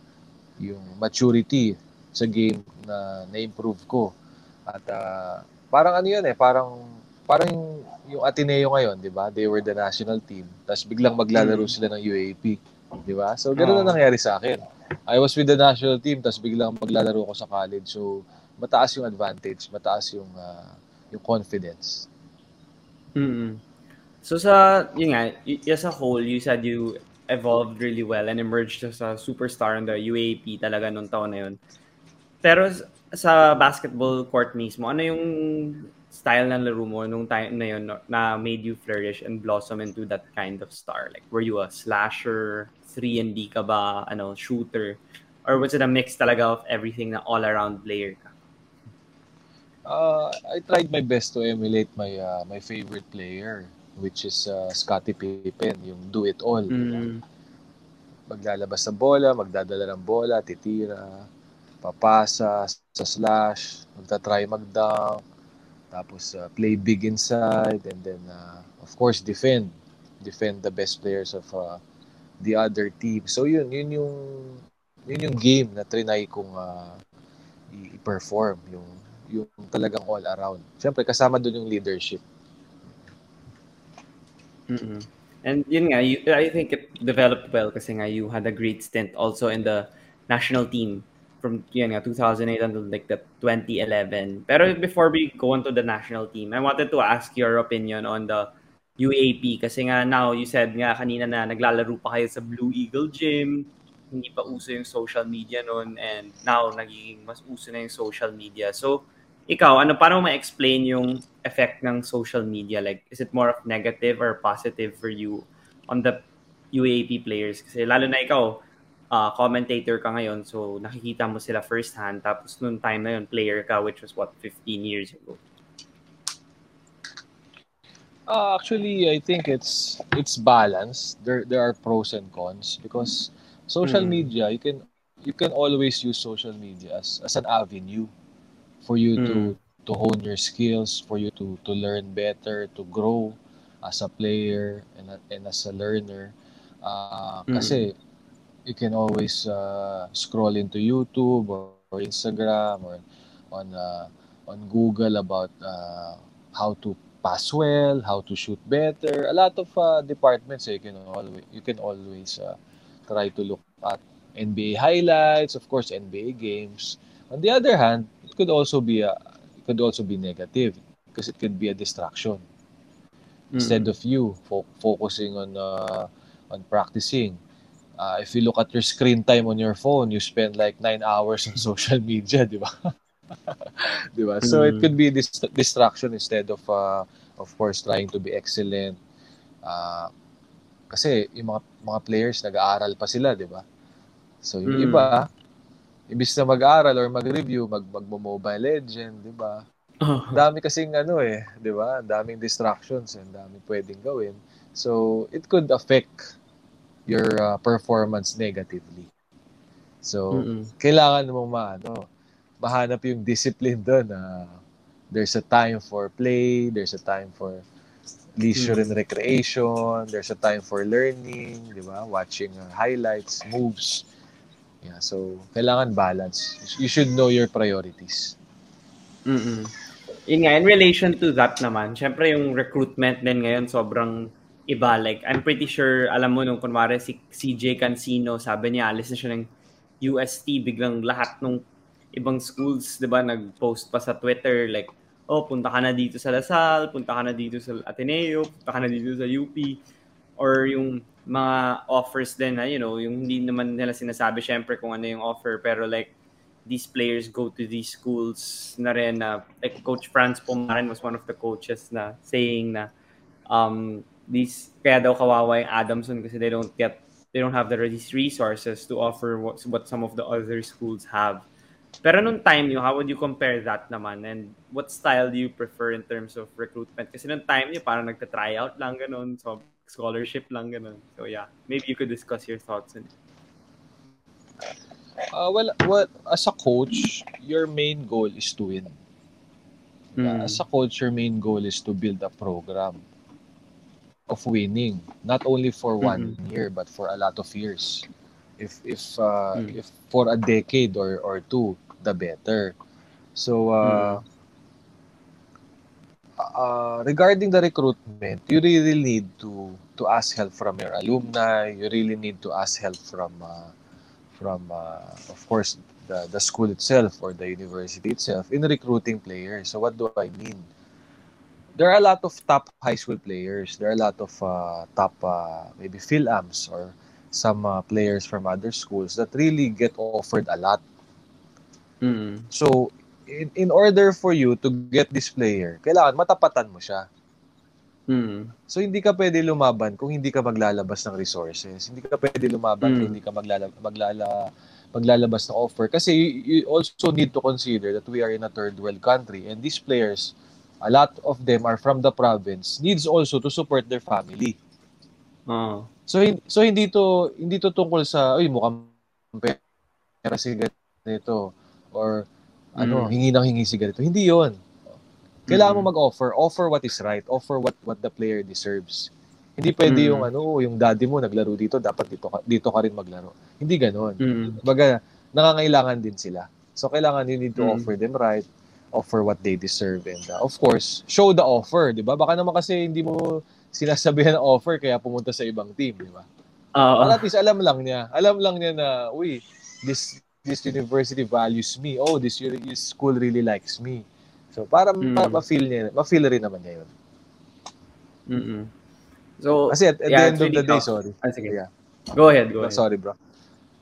yung maturity sa game na na-improve ko. At uh, parang ano yun eh, parang parang yung, yung Ateneo ngayon, 'di ba? They were the national team. Tapos biglang maglalaro Mm. sila ng UAP. Di ba? So, ganoon Ah. na nangyari sa akin. I was with the national team, tapos biglang maglalaro ko sa college. So, mataas yung advantage, mataas yung ah, yung confidence. mm So sa, yun nga, y- as a whole, you said you evolved really well and emerged as a superstar in the UAP talaga nung taon na yun. Pero sa basketball court mismo, ano yung style ng laro mo nung time na yun na made you flourish and blossom into that kind of star? Like, were you a slasher, 3 and D ka ba, ano, shooter? Or was it a mix talaga of everything na all-around player ka? Uh, I tried my best to emulate my ah, my favorite player, which is ah, Scottie Pippen, yung do it all. Mm. maglalabas sa bola, magdadala ng bola, titira, papasa, sa slash, magta-try mag-dunk, tapos uh, play big inside, and then, uh, of course, defend. Defend the best players of uh, the other team. So, yun, yun yung, yun yung game na trinay kong uh, i-perform, yung, yung talagang all around. Siyempre, kasama doon yung leadership. mm And yun nga, you, I think it developed well kasi nga you had a great stint also in the national team from yun nga, 2008 until like the 2011. Pero before we go into the national team, I wanted to ask your opinion on the UAP kasi nga now you said nga kanina na naglalaro pa kayo sa Blue Eagle Gym, hindi pa uso yung social media noon and now nagiging mas uso na yung social media. So ikaw, ano paano ma-explain yung effect ng social media? Like, is it more of negative or positive for you on the UAP players? Kasi lalo na ikaw, uh, commentator ka ngayon, so nakikita mo sila firsthand. Tapos noong time na yun, player ka, which was what, 15 years ago. Uh, actually, I think it's it's balanced. There there are pros and cons because social Mm. media you can you can always use social media as, as an avenue for you to to hone your skills, for you to to learn better, to grow as a player and and as a learner. Uh, Mm. Kasi you can always uh, scroll into YouTube or, or Instagram or on uh, on Google about uh, how to pass well, how to shoot better. A lot of uh, departments eh, you can always you can always uh, try to look at NBA highlights, of course, NBA games. On the other hand, it could also be a it could also be negative because it could be a distraction instead of you fo- focusing on uh, on practicing. Uh, if you look at your screen time on your phone, you spend like nine hours on *laughs* social media, di ba? *laughs* di ba? So it Mm. could be dis- distraction instead of, uh, of course, trying to be excellent. Uh, kasi yung mga, mga players, nag-aaral pa sila, di ba? So yung Mm. iba, ibis na mag-aaral or mag-review, mag mag-mobile legend, di ba? Ang dami kasing ano eh, 'di ba? Ang daming distractions and daming pwedeng gawin. So, it could affect your uh, performance negatively. So, Mm-mm. kailangan mo maano, mahanap yung discipline doon na there's a time for play, there's a time for leisure and recreation, there's a time for learning, 'di ba? Watching uh, highlights, moves. Yeah, so kailangan balance. You should know your priorities. Mm-mm. Yun nga, in relation to that naman, syempre yung recruitment din ngayon sobrang iba. Like, I'm pretty sure, alam mo nung kunwari si CJ Cancino, sabi niya, alis na siya ng UST, biglang lahat ng ibang schools, di ba, nag-post pa sa Twitter, like, oh, punta ka na dito sa Lasal, punta ka na dito sa Ateneo, punta ka na dito sa UP. Or yung mga offers din na, you know, yung hindi naman nila sinasabi syempre kung ano yung offer, pero like, these players go to these schools na rin na, like Coach Franz Pumarin was one of the coaches na saying na, um, these, kaya daw kawawa Adamson kasi they don't get, they don't have the resources to offer what, what some of the other schools have. Pero nung time nyo, how would you compare that naman? And what style do you prefer in terms of recruitment? Kasi nung time nyo, parang nagta-tryout lang ganun. So, scholarship lang ganun. So, yeah. Maybe you could discuss your thoughts on it. Uh, well, well, as a coach, your main goal is to win. Mm. As a coach, your main goal is to build a program of winning, not only for one year but for a lot of years. If if uh, Mm. if for a decade or or two, the better. So uh, uh, regarding the recruitment, you really need to to ask help from your alumni. You really need to ask help from uh, from uh, of course the the school itself or the university itself in recruiting players. So what do I mean? There are a lot of top high school players. There are a lot of uh, top uh, maybe Philams or some uh, players from other schools that really get offered a lot. Mm. So in, in order for you to get this player, kailangan matapatan mo siya. Mm. So hindi ka pwede lumaban kung hindi ka maglalabas ng resources. Hindi ka pwede lumaban Mm. kung hindi ka maglala, maglala, maglalabas ng offer. Kasi you, you also need to consider that we are in a third world country and these players, a lot of them are from the province, needs also to support their family. Oh. So so hindi to hindi to tungkol sa uy mukhang pera si ganito or ano Mm. hingi ng hingi si ganito. Hindi 'yon. Kailangan Mm. mo mag-offer, offer what is right, offer what what the player deserves. Hindi pwede Mm. yung ano, yung daddy mo naglaro dito, dapat dito ka, dito ka rin maglaro. Hindi ganoon. Mm. Baga, nangangailangan din sila. So kailangan you need to Mm. offer them right, offer what they deserve and uh, of course, show the offer, 'di ba? Baka naman kasi hindi mo sinasabihan ng offer kaya pumunta sa ibang team, di ba? Oo. Para at least alam lang niya. Alam lang niya na, uy, this this university values me. Oh, this, this school really likes me. So, para Mm. ma- ma-feel niya, ma-feel rin naman niya yun. Mm-mm. So, Kasi at, at yeah, the end of the day, tough. sorry. Ah, sige. Yeah. Go ahead, go ahead. Sorry, bro.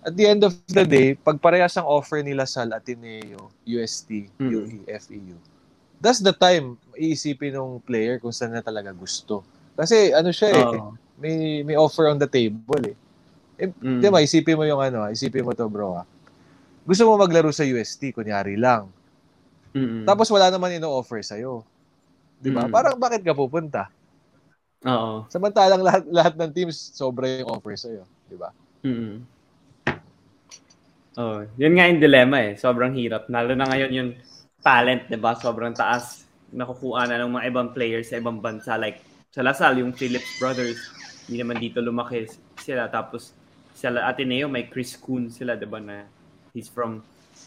At the end of the day, pag parehas ang offer nila sa Ateneo, UST, Mm. UE, FEU, that's the time iisipin ng player kung saan na talaga gusto. Kasi ano siya eh, Oo. may may offer on the table eh. eh Mm. Di ba, isipin mo yung ano, isipin mo to bro ha. Gusto mo maglaro sa UST, kunyari lang. Mm-mm. Tapos wala naman ino-offer sa'yo. Di ba? Mm. Parang bakit ka pupunta? Oo. Samantalang lahat, lahat ng teams, sobra yung offer sa'yo. Di ba? Mm. Oh, yun nga yung dilemma eh. Sobrang hirap. Lalo na ngayon yung talent, 'di ba? Sobrang taas. Nakukuha na ng mga ibang players sa ibang bansa like sa Lasal, yung Phillips brothers. Hindi naman dito lumaki sila tapos sa Ateneo may Chris Kuhn sila, 'di ba na he's from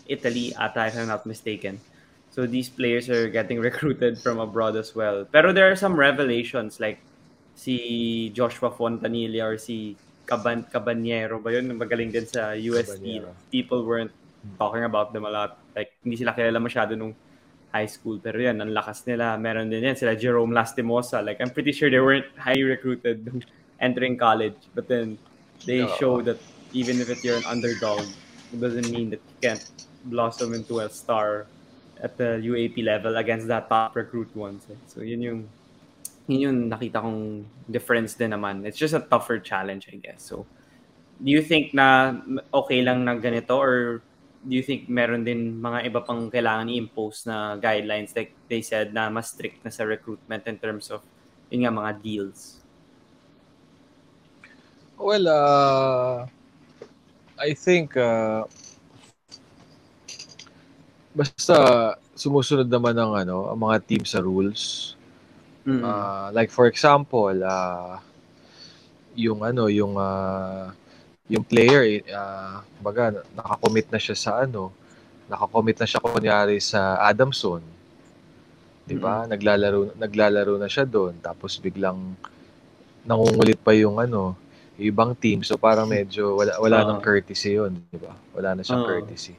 Italy ata if I'm not mistaken. So these players are getting *laughs* recruited from abroad as well. Pero there are some revelations like si Joshua Fontanilla or si Caban Cabanyero ba yun? Magaling din sa UST. Cabanyero. People weren't talking about them a lot. Like, hindi sila kilala masyado nung high school. Pero yan, ang lakas nila. Meron din yan. Sila Jerome Lastimosa. Like, I'm pretty sure they weren't high recruited entering college. But then, they Oo. show that even if you're an underdog, it doesn't mean that you can't blossom into a star at the UAP level against that top recruit ones. So, yun yung yun yung nakita kong difference din naman. It's just a tougher challenge, I guess. So, do you think na okay lang na ganito or do you think meron din mga iba pang kailangan i-impose na guidelines like they said na mas strict na sa recruitment in terms of yun nga mga deals? Well, uh, I think uh, basta sumusunod naman ng ano, ang mga team sa rules. Mm. Uh, like for example, uh, yung ano, yung uh, yung player uh, baga nakakommit na siya sa ano, nakakommit na siya kunyari sa Adamson. 'Di ba? Naglalaro naglalaro na siya doon tapos biglang nangungulit pa yung ano, yung ibang team. So parang medyo wala wala Oo. nang courtesy 'yun, 'di ba? Wala na siyang Oo. courtesy.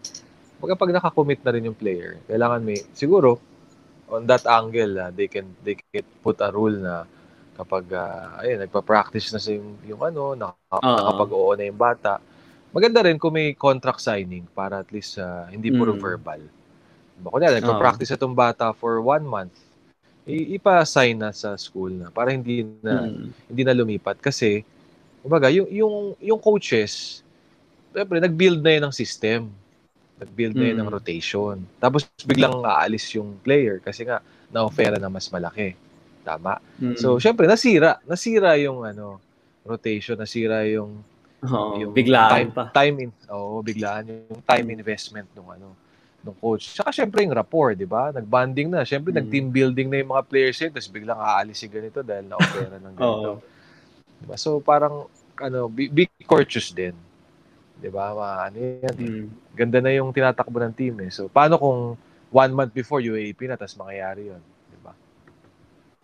Pag pag nakakommit na rin yung player, kailangan may siguro on that angle, ah, they can they can put a rule na kapag ah, ayun, nagpa-practice na sa yung, yung ano, naka, Oo. nakapag-oo na yung bata. Maganda rin kung may contract signing para at least ah, hindi puro Mm. verbal. Diba? Kunyari, nagpa-practice itong bata for one month, i- ipa-sign na sa school na para hindi na Mm. hindi na lumipat kasi kumbaga yung yung yung coaches syempre nag-build na yun ng system. Nag-build na yun ng Mm. rotation. Tapos biglang aalis yung player kasi nga na-offera na mas malaki. Tama. Mm. So syempre nasira, nasira yung ano rotation, nasira yung Oo, yung biglaan time, pa. time in oo, biglaan yung time investment ng ano ng coach. Saka syempre yung rapport, 'di ba? Nag-bonding na. Syempre Mm. nag-team building na yung mga players yun, tapos biglang aalis si ganito dahil na-offera ng *laughs* ganito. Oo. Diba? So parang ano, be, be courteous din. 'Di ba? Ano yan. Mm. Ganda na yung tinatakbo ng team eh. So paano kung one month before UAP na tapos mangyayari 'yon, 'di ba?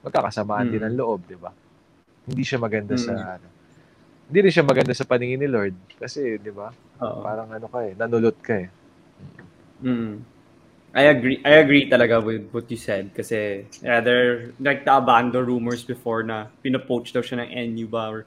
Magkakasamaan Mm. din ng loob, 'di ba? Hindi siya maganda sa Mm. ano. Hindi rin siya maganda sa paningin ni Lord kasi 'di ba? Oo. Parang ano ka eh, nanulot ka eh. Mm. I agree. I agree talaga with what you said kasi yeah, there like the abando rumors before na pinapoach daw siya ng NU ba or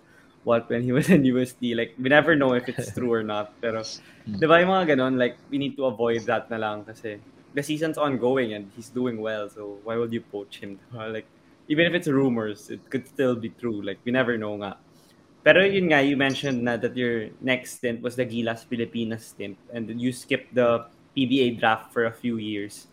what when he was in *laughs* USD. Like we never know if it's true or not. Pero mm. di ba yung mga ganon, like we need to avoid that na lang kasi the season's ongoing and he's doing well. So why would you poach him? Like even if it's rumors, it could still be true. Like we never know nga. Pero yun nga, you mentioned na that your next stint was the Gilas Pilipinas stint and you skipped the PBA draft for a few years.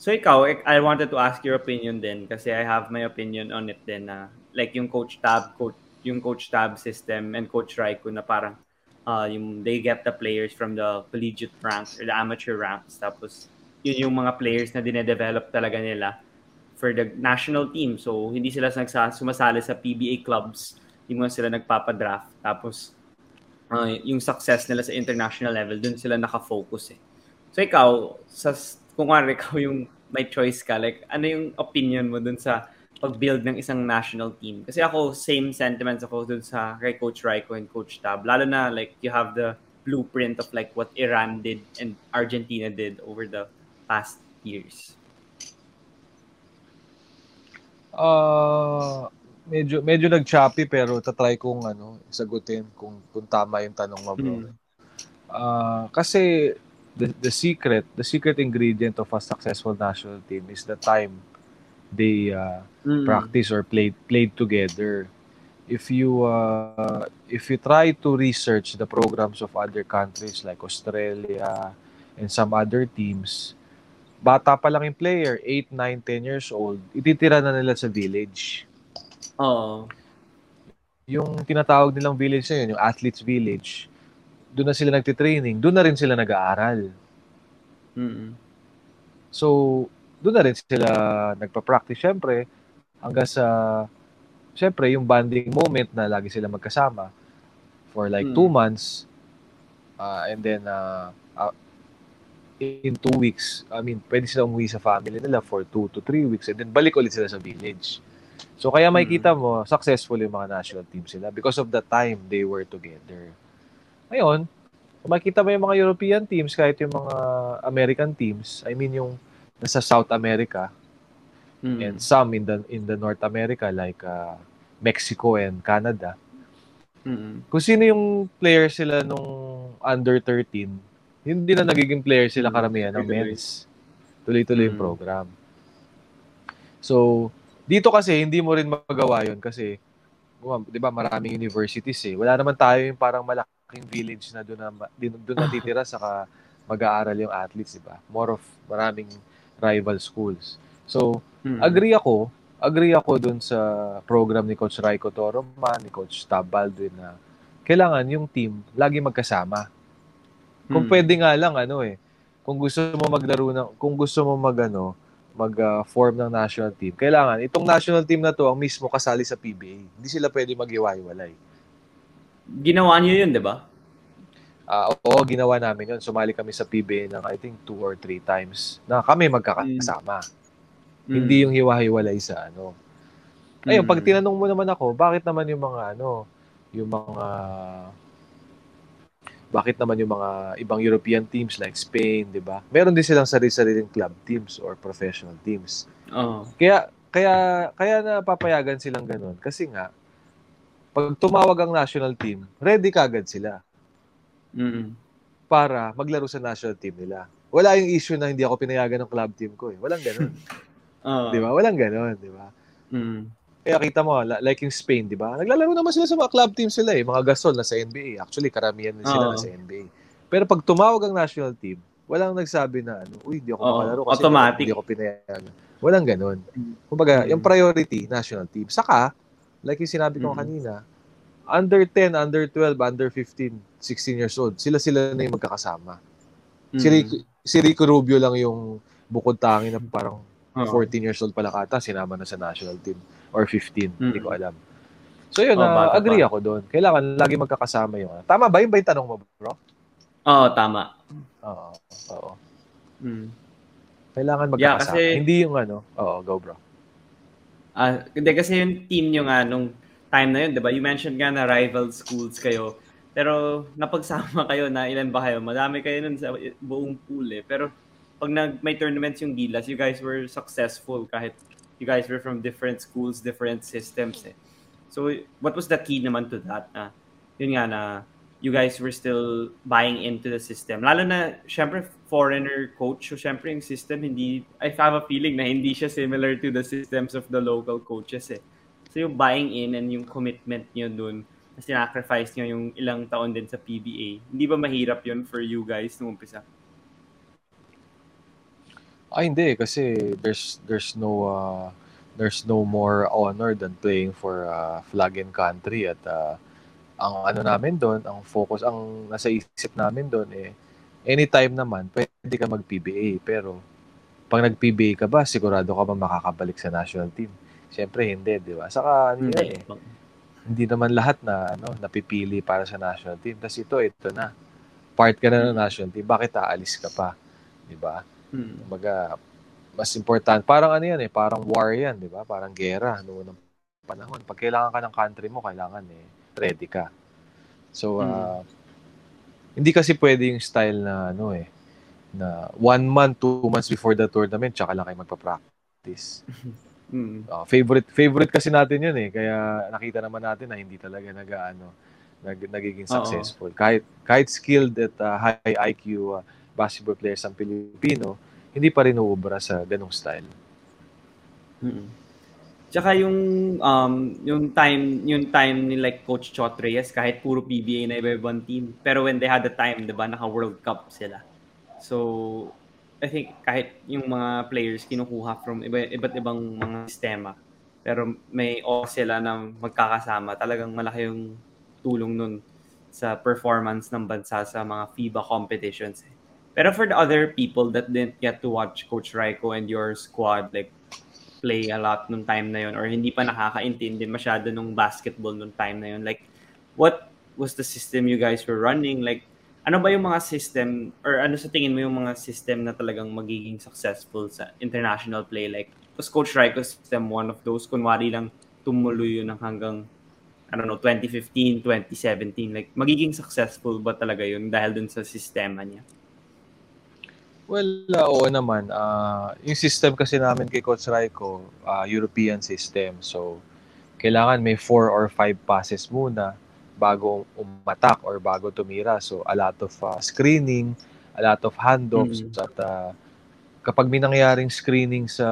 So ikaw, ik- I wanted to ask your opinion then kasi I have my opinion on it then na like yung coach tab, coach, yung coach tab system and coach Raiko na parang uh, yung they get the players from the collegiate ranks or the amateur ranks tapos yun yung mga players na dinedevelop talaga nila for the national team. So hindi sila nagsa- sumasali sa PBA clubs, hindi mo sila nagpapadraft. Tapos uh, yung success nila sa international level, dun sila nakafocus eh. So ikaw, sa, kung nga ikaw yung may choice ka, like ano yung opinion mo dun sa pag-build ng isang national team? Kasi ako, same sentiments ako dun sa kay Coach Raiko and Coach Tab. Lalo na like you have the blueprint of like what Iran did and Argentina did over the past years. Ah, medyo medyo nag-choppy pero tatry kong ano, sagutin kung kung tama yung tanong mo, bro. Mm. Ah, kasi the the secret, the secret ingredient of a successful national team is the time they uh, Mm. practice or played played together. If you uh, if you try to research the programs of other countries like Australia and some other teams, bata pa lang yung player, 8, 9, 10 years old, ititira na nila sa village. Oo. Yung tinatawag nilang village na yun, yung athletes village, doon na sila nagtitraining, doon na rin sila nag-aaral. Mm. So, doon na rin sila nagpa-practice syempre hanggang sa syempre yung bonding moment na lagi sila magkasama for like Mm. two months uh, and then uh, uh, in two weeks I mean pwede sila umuwi sa family nila for two to three weeks and then balik ulit sila sa village. So kaya makikita mo successful yung mga national team sila because of the time they were together. Ngayon kung makikita mo yung mga European teams kahit yung mga American teams. I mean yung nasa South America Mm. and some in the in the North America like uh, Mexico and Canada. Mm. Kung sino yung player sila nung under 13, hindi na nagiging player sila Mm. karamihan ng men's. Tuloy-tuloy yung Mm. program. So, dito kasi hindi mo rin magawa yun kasi gumam- 'di ba maraming universities eh. Wala naman tayo yung parang malaking village na doon na doon *laughs* natitira saka mag-aaral yung athletes, 'di ba? More of maraming rival schools. So, Mm. agree ako, agree ako dun sa program ni Coach Raiko Toroman, ni Coach Tab Baldwin na kailangan yung team lagi magkasama. Kung Mm. pwede nga lang ano eh, kung gusto mo maglaro ng kung gusto mo magano mag-form ng national team, kailangan itong national team na to ang mismo kasali sa PBA. Hindi sila pwede maghiwa-hiwalay. Ginawa niyo yun, di ba? Ah, oo, ginawa namin yun. Sumali kami sa PBA ng I think two or three times na kami magkakasama. Hindi yung hiwa-hiwalay sa ano. Ayun, pag Mm. tinanong mo naman ako, bakit naman yung mga ano, yung mga bakit naman yung mga ibang European teams like Spain, 'di ba? Meron din silang sarili-sariling club teams or professional teams. Oo. Kaya kaya kaya napapayagan silang ganun kasi nga pag tumawag ang national team, ready kagad sila Mm. para maglaro sa national team nila. Wala yung issue na hindi ako pinayagan ng club team ko eh. Walang ganun. *laughs* Oo. 'Di ba? Walang ganun, 'di ba? Mm. Kaya kita mo, like yung Spain, di ba? Naglalaro naman sila sa mga club teams sila eh. Mga Gasol na sa NBA. Actually, karamihan din sila Oo. na sa NBA. Pero pag tumawag ang national team, walang nagsabi na, ano, uy, hindi ako Oo, makalaro kasi automatic. hindi ako pinayagan. Walang ganun. Kumbaga, Mm. yung priority, national team. Saka, like yung sinabi ko Mm. kanina, under 10, under 12, under 15, 16 years old, sila-sila na yung magkakasama. Si, Mm. Rico, si Rico Rubio lang yung bukod tangi na parang Oo. 14 years old pala kata, sinama na sa national team. Or 15, hindi Mm. ko alam. So yun, Oh, bata agree pa. ako doon. Kailangan lagi magkakasama yung... ano. Tama ba? Yun ba yung tanong mo, bro? Oo, tama. Oo. Oo. Mm. Kailangan Yeah, magkakasama. kasi- Hindi yung ano. Oo, go bro. Ah, hindi kasi yung team nyo nga nung time na yun, 'di ba? You mentioned nga na rival schools kayo. Pero napagsama kayo na ilan ba kayo? Madami kayo nun sa buong pool eh. Pero pag nag may tournaments yung Gilas, you guys were successful kahit you guys were from different schools, different systems eh. So what was the key naman to that? Na, yun nga na you guys were still buying into the system. Lalo na, syempre, foreigner coach. So, syempre, yung system, hindi, I have a feeling na hindi siya similar to the systems of the local coaches eh. So, yung buying in and yung commitment nyo dun, na sinacrifice nyo yung ilang taon din sa PBA, hindi ba mahirap yun for you guys nung umpisa? Ah, hindi. Kasi there's there's no uh, there's no more honor than playing for uh, flag and country at uh, ang ano namin doon, ang focus, ang nasa isip namin doon eh, anytime naman, pwede ka mag-PBA. Pero, pag nag-PBA ka ba, sigurado ka ba makakabalik sa national team? Siyempre, hindi, di ba? Saka, ano yan eh, hindi naman lahat na ano napipili para sa national team. Tapos ito, ito na. Part ka na ng national team. Bakit aalis ka pa? Di ba? Hmm. Kumbaga, mas important. Parang ano yan eh, parang war yan, di ba? Parang gera noon ng panahon. Pag kailangan ka ng country mo, kailangan eh, ready ka. So, ah, hindi kasi pwede yung style na ano eh, na one month, two months before the tournament, tsaka lang kayo magpa-practice. *laughs* Hmm. Ah, favorite favorite kasi natin yun eh. Kaya nakita naman natin na hindi talaga nag ano, nag, nagiging successful. Kahit kahit skilled at ah, high IQ ah, basketball players ang Pilipino, hindi pa rin uubra sa ganong style. Mm. Tsaka yung um yung time yung time ni like Coach Chot Reyes kahit puro PBA na iba-ibang team pero when they had the time 'di ba naka World Cup sila. So I think kahit yung mga players kinukuha from iba, iba't ibang mga sistema pero may oras sila na magkakasama talagang malaki yung tulong nun sa performance ng bansa sa mga FIBA competitions. Pero for the other people that didn't get to watch Coach Raiko and your squad like play a lot nung time na yun or hindi pa nakakaintindi masyado nung basketball nung time na yun. Like, what was the system you guys were running? Like, ano ba yung mga system or ano sa tingin mo yung mga system na talagang magiging successful sa international play? Like, was Coach Raiko's system one of those? Kunwari lang tumuloy yun ng hanggang I don't know, 2015, 2017. Like, magiging successful ba talaga yun dahil dun sa sistema niya? Well, uh, oo naman. Ah, yung system kasi namin kay Coach Raiko, ah, European system. So, kailangan may four or five passes muna bago umatak or bago tumira. So, a lot of ah, screening, a lot of handoffs. Mhm. At ah, kapag may nangyaring screening sa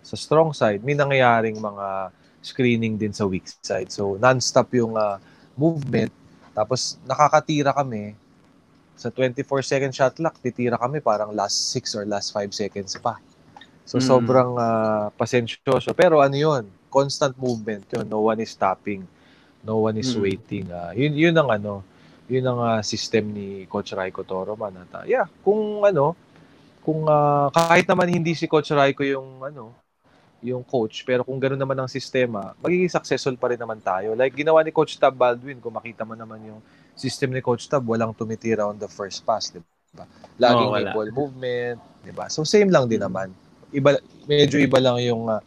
sa strong side, may nangyaring mga screening din sa weak side. So, non-stop yung ah, movement. Tapos, nakakatira kami sa 24 second shot clock, titira kami parang last 6 or last 5 seconds pa. So Mm. sobrang ah, pasensyoso. Pero ano yun? Constant movement yun. No one is stopping. No one is Mm. waiting. Ah, yun, yun ang ano, yun ang ah, system ni Coach Raiko Toroman. At, ah, yeah, kung ano, kung ah, kahit naman hindi si Coach Raiko yung ano, yung coach, pero kung gano'n naman ang sistema, magiging successful pa rin naman tayo. Like ginawa ni Coach Tab Baldwin, kung makita mo naman yung system ni Coach Tab, walang tumitira on the first pass, di ba? Laging Oo, may ball movement, di ba? So same lang din naman. iba medyo iba lang yung uh,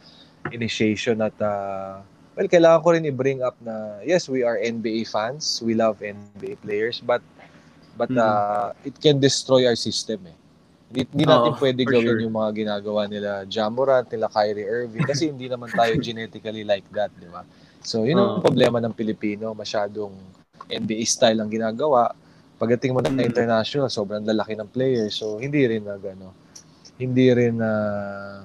initiation at uh, well kailangan ko rin i-bring up na yes we are NBA fans we love NBA players but but mm. uh, it can destroy our system eh hindi, hindi natin oh, pwede gawin sure. yung mga ginagawa nila Jamorant, nila Kyrie Irving kasi hindi naman tayo genetically like that, di ba? So, yun ang oh. problema ng Pilipino, masyadong NBA style ang ginagawa. Pagdating mo na mm. international, sobrang lalaki ng player. So, hindi rin nag, ano, hindi rin na uh,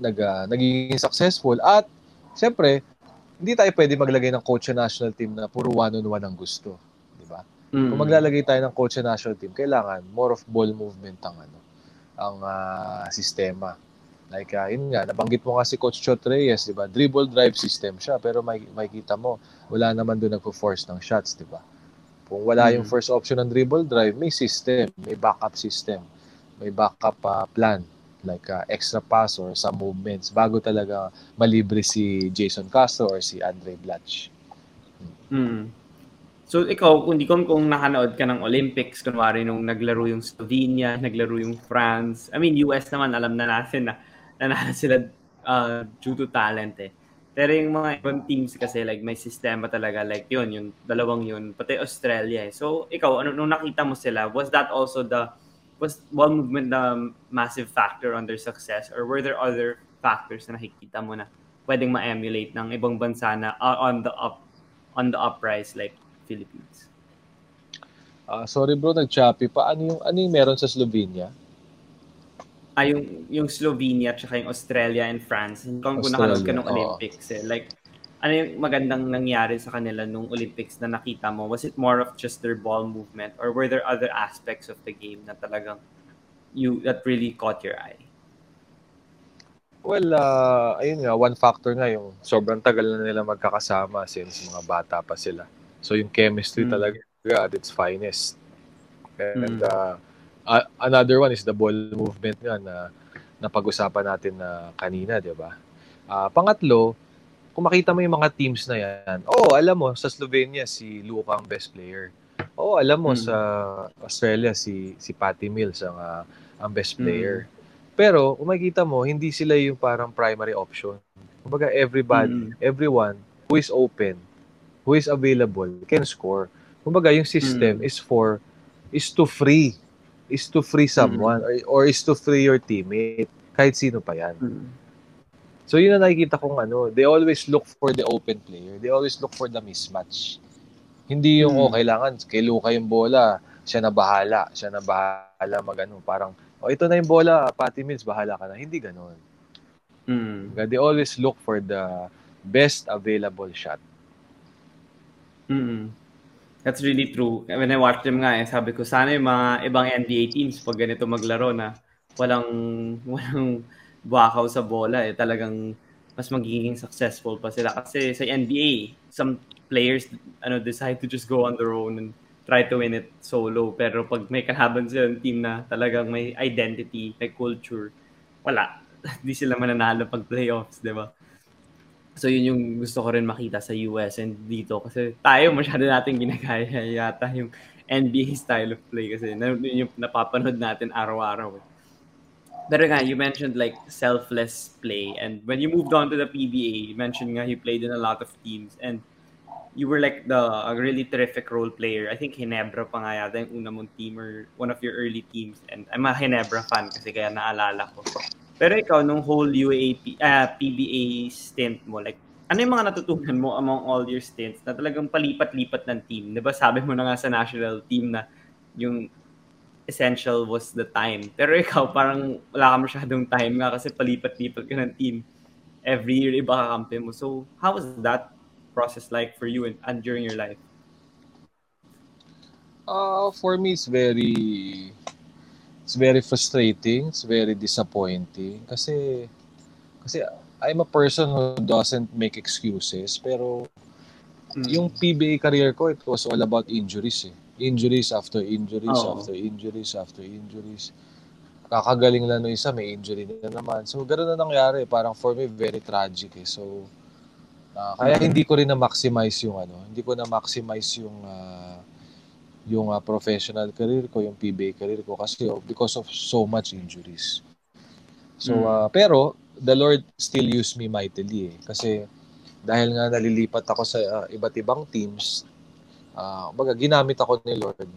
nag, uh, naging successful. At, siyempre, hindi tayo pwede maglagay ng coach sa national team na puro one-on-one ang gusto. Di ba? Mm. Kung maglalagay tayo ng coach sa national team, kailangan more of ball movement ang ano, ang uh, sistema. Like, uh, yun nga, nabanggit mo nga si Coach Chot Reyes, di ba? Dribble drive system siya, pero may, makikita mo, wala naman doon nagpo-force ng shots, di ba? Kung wala mm. yung first option ng dribble drive, may system, may backup system, may backup uh, plan, like uh, extra pass or some movements, bago talaga malibre si Jason Castro or si Andre Blatch. Mm. So ikaw, kung di ko kung nakanood ka ng Olympics, kunwari nung naglaro yung Slovenia, naglaro yung France, I mean US naman, alam na natin na nanalo sila uh, due to talent eh. Pero yung mga ibang teams kasi like may sistema talaga like yun, yung dalawang yun, pati Australia eh. So ikaw, ano, nung nakita mo sila, was that also the, was ball movement the massive factor on their success or were there other factors na nakikita mo na pwedeng ma-emulate ng ibang bansa na uh, on the up on the uprise like Philippines. Uh, sorry bro, nag-choppy pa. Ano yung, ano yung meron sa Slovenia? Ah, yung, yung Slovenia at yung Australia and France. Kung kung nakanood ka ng Olympics, eh, like, ano yung magandang nangyari sa kanila nung Olympics na nakita mo? Was it more of just their ball movement or were there other aspects of the game na talagang you that really caught your eye? Well, uh, ayun nga, one factor nga yung sobrang tagal na nila magkakasama since mga bata pa sila. So yung chemistry mm. talaga at its finest. And mm. uh, uh, another one is the ball movement nga na napag-usapan natin na kanina, 'di ba? Uh, pangatlo, kung makita mo yung mga teams na yan, oh, alam mo, sa Slovenia, si Luka ang best player. Oh, alam mo, mm. sa Australia, si si Patty Mills ang, uh, ang best player. Mm. Pero, kung makikita mo, hindi sila yung parang primary option. Kumbaga, everybody, mm. everyone who is open who is available can score. Kumbaga, yung system mm. is for is to free is to free someone mm. or, or is to free your teammate kahit sino pa yan. Mm. So yun na nakikita kong ano, they always look for the open player. They always look for the mismatch. Hindi yung, mm. oh, kailangan kay Luka yung bola, siya na bahala, siya na bahala magano parang, oh, ito na yung bola, Patty Mills, bahala ka na. Hindi ganoon. Mm. They always look for the best available shot. Mm. That's really true. When I watched them nga, eh, sabi ko, sana yung mga ibang NBA teams pag ganito maglaro na walang *laughs* walang bakaw sa bola eh talagang mas magiging successful pa sila. Kasi sa NBA some players ano decide to just go on their own and try to win it solo. Pero pag may kalaban sila ng team na talagang may identity may culture wala. *laughs* Hindi sila mananalo pag playoffs di ba? So yun yung gusto ko rin makita sa US and dito. Kasi tayo masyado natin ginagaya yata yung NBA style of play. Kasi yun yung napapanood natin araw-araw. Pero nga, you mentioned like selfless play and when you moved on to the PBA, you mentioned nga you played in a lot of teams and you were like the a really terrific role player. I think Hinebra pa nga yata una mong team or one of your early teams and I'm a Hinebra fan kasi kaya naalala ko. Pero ikaw, nung whole UAP, uh, ah, PBA stint mo, like, ano yung mga natutunan mo among all your stints na talagang palipat-lipat ng team? Di ba sabi mo na nga sa national team na yung essential was the time. Pero ikaw, parang wala ka masyadong time nga kasi palipat-lipat ka ng team. Every year, iba kakampi mo. So, how was that process like for you and, and during your life? Uh, for me, it's very it's very frustrating, it's very disappointing kasi kasi I'm a person who doesn't make excuses pero mm. yung PBA career ko it was all about injuries eh. Injuries after injuries oh. after injuries after injuries. Kakagaling lang no isa may injury na naman. So ganoon na nangyari, parang for me very tragic eh. So uh, kaya hindi ko rin na maximize yung ano, hindi ko na maximize yung uh, yung uh, professional career ko, yung PBA career ko kasi oh, because of so much injuries. So, Mm. pero, the Lord still used me mightily eh. Kasi, dahil nga nalilipat ako sa ah, iba't ibang teams, ah, baga, ginamit ako ni Lord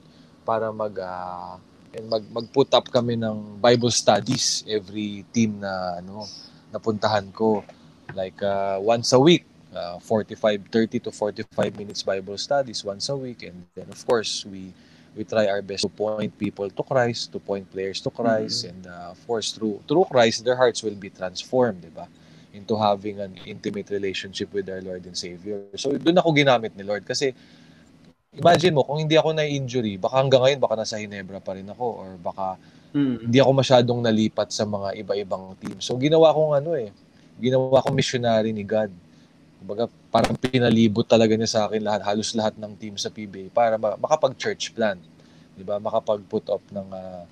para mag, ah, and mag, mag-put up kami ng Bible studies every team na, ano, napuntahan ko. Like, ah, once a week, uh, 45, 30 to 45 minutes Bible studies once a week. And then, of course, we we try our best to point people to Christ, to point players to Christ. And, uh, of course, through through Christ, their hearts will be transformed, di ba? Into having an intimate relationship with our Lord and Savior. So, doon ako ginamit ni Lord. Kasi, imagine mo, kung hindi ako na-injury, baka hanggang ngayon, baka nasa Hinebra pa rin ako or baka Mm. hindi ako masyadong nalipat sa mga iba-ibang team. So ginawa kong ano eh, ginawa kong missionary ni God. Kumbaga parang pinalibot talaga niya sa akin lahat, halos lahat ng team sa PBA para ma- makapag-church plan. 'Di ba? Makapag-put up ng ah,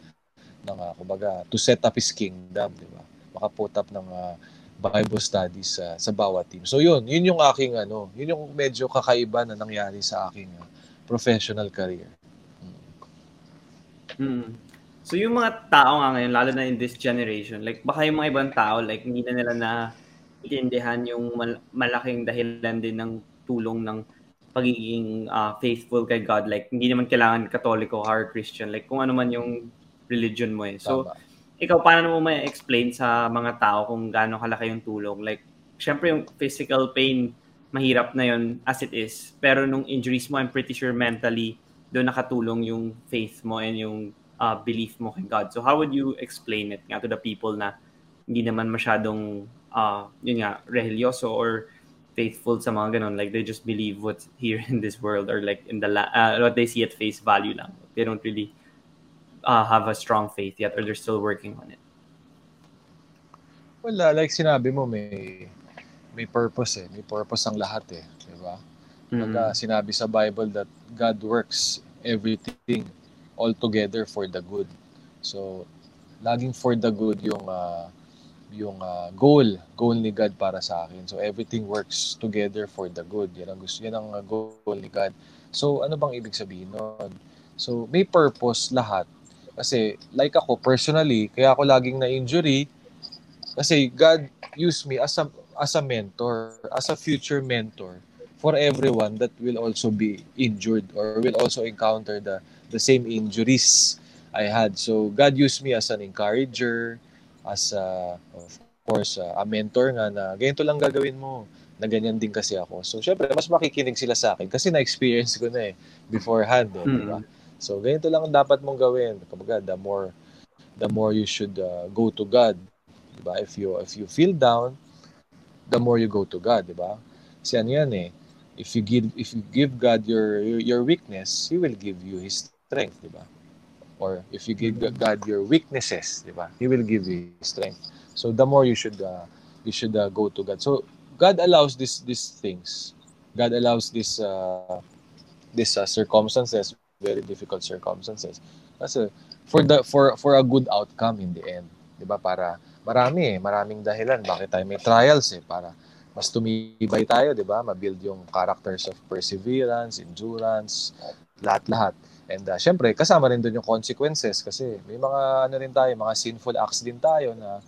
ng ah, kumbaga to set up his kingdom, 'di ba? Maka-put up ng ah, Bible studies sa sa bawat team. So yun, yun yung aking ano, yun yung medyo kakaiba na nangyari sa aking ah, professional career. Mm. So yung mga tao nga ngayon, lalo na in this generation, like baka yung mga ibang tao, like hindi na nila na intindihan yung mal- malaking dahilan din ng tulong ng pagiging ah, faithful kay God. Like hindi naman kailangan katoliko or Christian. Like kung ano man yung religion mo eh. So Tama. ikaw, paano mo may explain sa mga tao kung gaano kalaki yung tulong? Like, syempre yung physical pain, mahirap na yun as it is. Pero nung injuries mo, I'm pretty sure mentally, doon nakatulong yung faith mo and yung uh, belief mo kay God. So how would you explain it nga to the people na hindi naman masyadong, uh, yun nga, religyoso or faithful sa mga ganun. Like, they just believe what's here in this world or like in the, la- uh, what they see at face value lang. They don't really uh, have a strong faith yet or they're still working on it. Wala, like sinabi mo, may may purpose eh. May purpose ang lahat eh. Di ba? Pagka sinabi sa Bible that God works everything all together for the good. So, laging for the good yung ah, yung ah, goal, goal ni God para sa akin. So, everything works together for the good. Yan ang gusto, yan ang ah, goal ni God. So, ano bang ibig sabihin nun? So, may purpose lahat. Kasi, like ako, personally, kaya ako laging na-injury, kasi God used me as a, as a mentor, as a future mentor for everyone that will also be injured or will also encounter the the same injuries I had. So God used me as an encourager, as a, of course a, a mentor nga na ganito lang gagawin mo. Na ganyan din kasi ako. So syempre mas makikinig sila sa akin kasi na-experience ko na eh beforehand, eh, di ba? So ganito lang ang dapat mong gawin. Kapag the more the more you should uh, go to God, di ba? If you if you feel down, the more you go to God, di ba? Kasi ano yan eh, if you give if you give God your your, weakness, He will give you His strength, di ba? Or if you give God your weaknesses, di ba? He will give you His strength. So the more you should uh, you should uh, go to God. So God allows this these things. God allows this uh, this uh, circumstances, very difficult circumstances. Kasi for the for for a good outcome in the end, 'di ba? Para marami eh, maraming dahilan bakit tayo may trials eh para mas tumibay tayo, 'di ba? Ma-build yung characters of perseverance, endurance, lahat-lahat. And uh, syempre, kasama rin doon yung consequences kasi may mga ano rin tayo, mga sinful acts din tayo na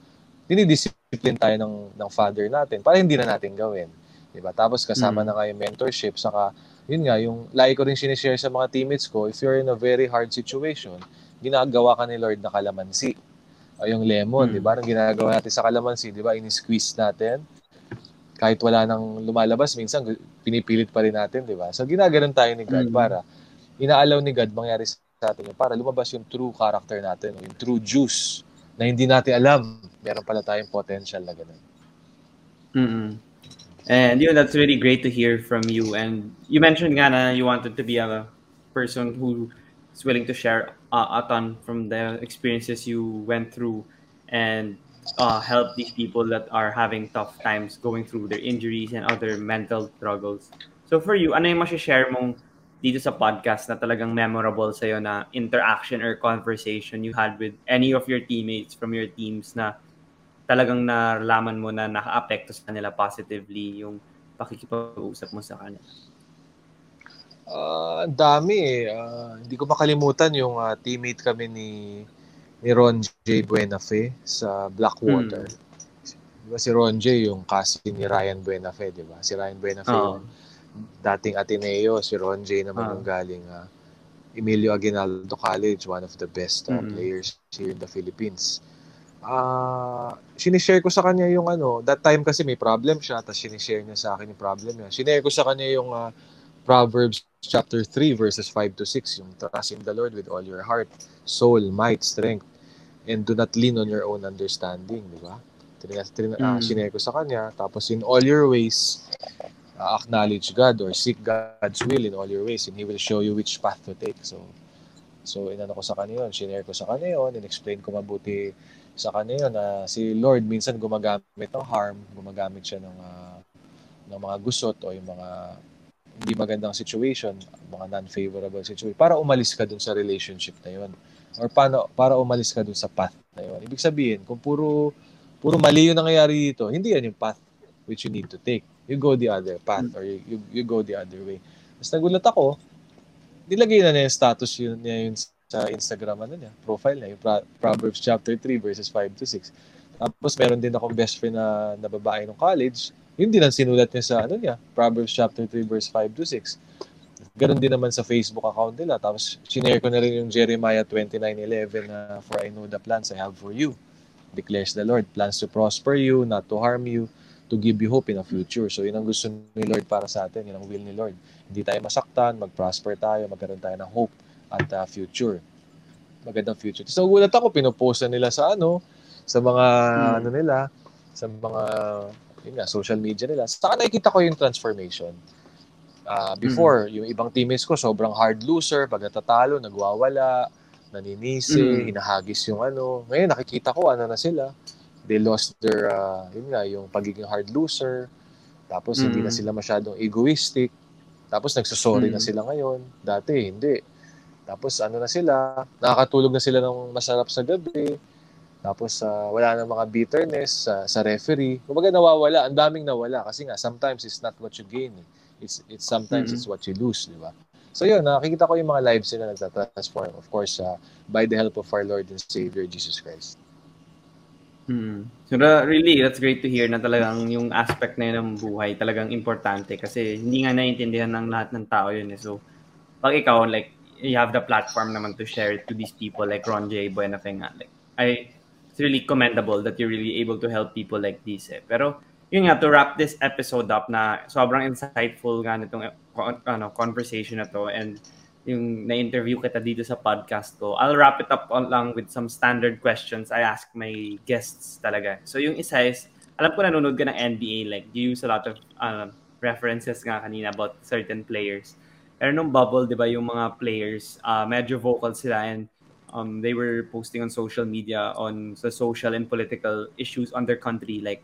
dinidiscipline tayo ng ng father natin para hindi na natin gawin. 'Di ba? Tapos kasama Mm. na nga yung mentorship saka yun nga yung lagi ko rin sinishare sa mga teammates ko, if you're in a very hard situation, ginagawa ka ni Lord na kalamansi. O yung lemon, Mm. 'di ba? Nang ginagawa natin sa kalamansi, 'di ba? Ini-squeeze natin. Kahit wala nang lumalabas, minsan pinipilit pa rin natin, 'di ba? So ginaganon tayo ni God Mm. para inaalaw ni God mangyari sa atin para lumabas yung true character natin, yung true juice na hindi natin alam. Meron pala tayong potential na ganun. mm And you know, that's really great to hear from you. And you mentioned nga na you wanted to be a person who is willing to share uh, a ton from the experiences you went through and uh, help these people that are having tough times going through their injuries and other mental struggles. So for you, ano yung share mong dito sa podcast na talagang memorable sa'yo na interaction or conversation you had with any of your teammates from your teams na talagang nalaman mo na naka-apekto sa kanila positively yung pakikipag-usap mo sa kanila? Ah, ang dami eh. Ah, hindi ko makalimutan yung ah, teammate kami ni ni Ron J. Buenafe sa Blackwater. Hmm. Di ba si Ron J. yung cousin ni Ryan Buenafe, di ba? Si Ryan Buenafe Oo. yung dating Ateneo, si Ron J. naman Oo. yung galing ah, Emilio Aguinaldo College, one of the best ah, Mm-mm. players here in the Philippines. Ah, sinishare ko sa kanya yung ano, that time kasi may problem siya, tapos sinishare niya sa akin yung problem niya. Sinare ko sa kanya yung ah, Proverbs chapter 3 verses 5 to 6, yung trust in the Lord with all your heart, soul, might, strength, and do not lean on your own understanding, di ba? Tina, ah, Mm. ko sa kanya, tapos in all your ways, ah, acknowledge God or seek God's will in all your ways and He will show you which path to take. So, so inano ko sa kanya yun, sinare ko sa kanya yun, in-explain ko mabuti sa kanya yun na si Lord minsan gumagamit ng harm, gumagamit siya ng, ah, ng mga gusot o yung mga hindi magandang situation, mga non-favorable situation, para umalis ka dun sa relationship na yun. Or paano, para umalis ka dun sa path na yun. Ibig sabihin, kung puro, puro mali yung nangyayari dito, hindi yan yung path which you need to take. You go the other path or you, you, you go the other way. Tapos nagulat ako, nilagay na niya yung status yun niya yun sa Instagram ano niya, profile niya, yung Pro- Proverbs chapter 3 verses 5 to 6. Tapos meron din akong best friend na, na babae ng college, yun din ang sinulat niya sa ano niya, Proverbs chapter 3 verse 5 to 6. Ganon din naman sa Facebook account nila. Tapos sinare ko na rin yung Jeremiah 29:11 na for I know the plans I have for you, declares the Lord, plans to prosper you, not to harm you, to give you hope in a future. So yun ang gusto ni Lord para sa atin, yun ang will ni Lord. Hindi tayo masaktan, mag-prosper tayo, magkaroon tayo ng hope at uh, future. Magandang future. So gulat ako, pinupost na nila sa ano, sa mga Hmm. ano nila, sa mga yun nga, social media nila. Saka nakikita ko yung transformation. Ah, before, yung ibang teammates ko, sobrang hard loser, pag natatalo, nagwawala, naninisi, Mm. hinahagis yung ano. Ngayon, nakikita ko, ano na sila. They lost their, ah, yun nga, yung pagiging hard loser. Tapos, hindi Mm. na sila masyadong egoistic. Tapos, nagsasorry na Mm. sila ngayon. Dati, hindi. Tapos, ano na sila, nakakatulog na sila ng masarap sa gabi. Tapos ah, wala nang mga bitterness sa sa referee. Kumbaga nawawala, ang daming nawala kasi nga sometimes it's not what you gain. eh. It's it's sometimes Mhm. it's what you lose, di ba? So yun, nakikita ko yung mga lives nila nagta-transform. Of course, ah, by the help of our Lord and Savior Jesus Christ. Mm. So really, that's great to hear na talagang yung aspect na yun ng buhay talagang importante kasi hindi nga naiintindihan ng lahat ng tao yun. Eh. So, pag ikaw, like, you have the platform naman to share it to these people like Ron J. Buenafe nga. Like, I, really commendable that you're really able to help people like this. Eh. Pero, yun nga, to wrap this episode up na sobrang insightful nga nitong eh, ano, conversation na to and yung na-interview kita dito sa podcast ko, I'll wrap it up on lang with some standard questions I ask my guests talaga. So yung isa is, alam ko nanonood ka ng NBA, like you use a lot of um, references nga kanina about certain players. Pero nung bubble, di ba, yung mga players, uh, medyo vocal sila and um, they were posting on social media on the social and political issues on their country, like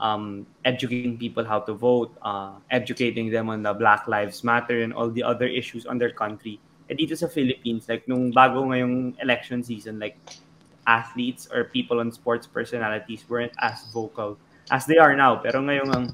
um, educating people how to vote, uh, educating them on the Black Lives Matter and all the other issues on their country. Eh dito sa Philippines, like nung bago ngayong election season, like athletes or people on sports personalities weren't as vocal as they are now. Pero ngayong ang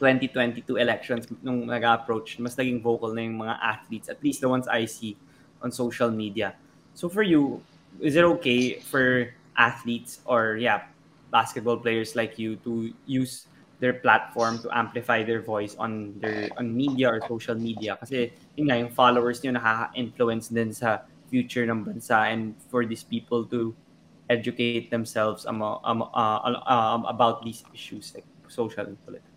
2022 elections, nung nag-approach, mas naging vocal na yung mga athletes, at least the ones I see on social media. So for you, is it okay for athletes or yeah, basketball players like you to use their platform to amplify their voice on their on media or social media kasi yun nga yung followers niyo nakaka-influence din sa future ng bansa and for these people to educate themselves um, um, uh, um, about these issues like social and political.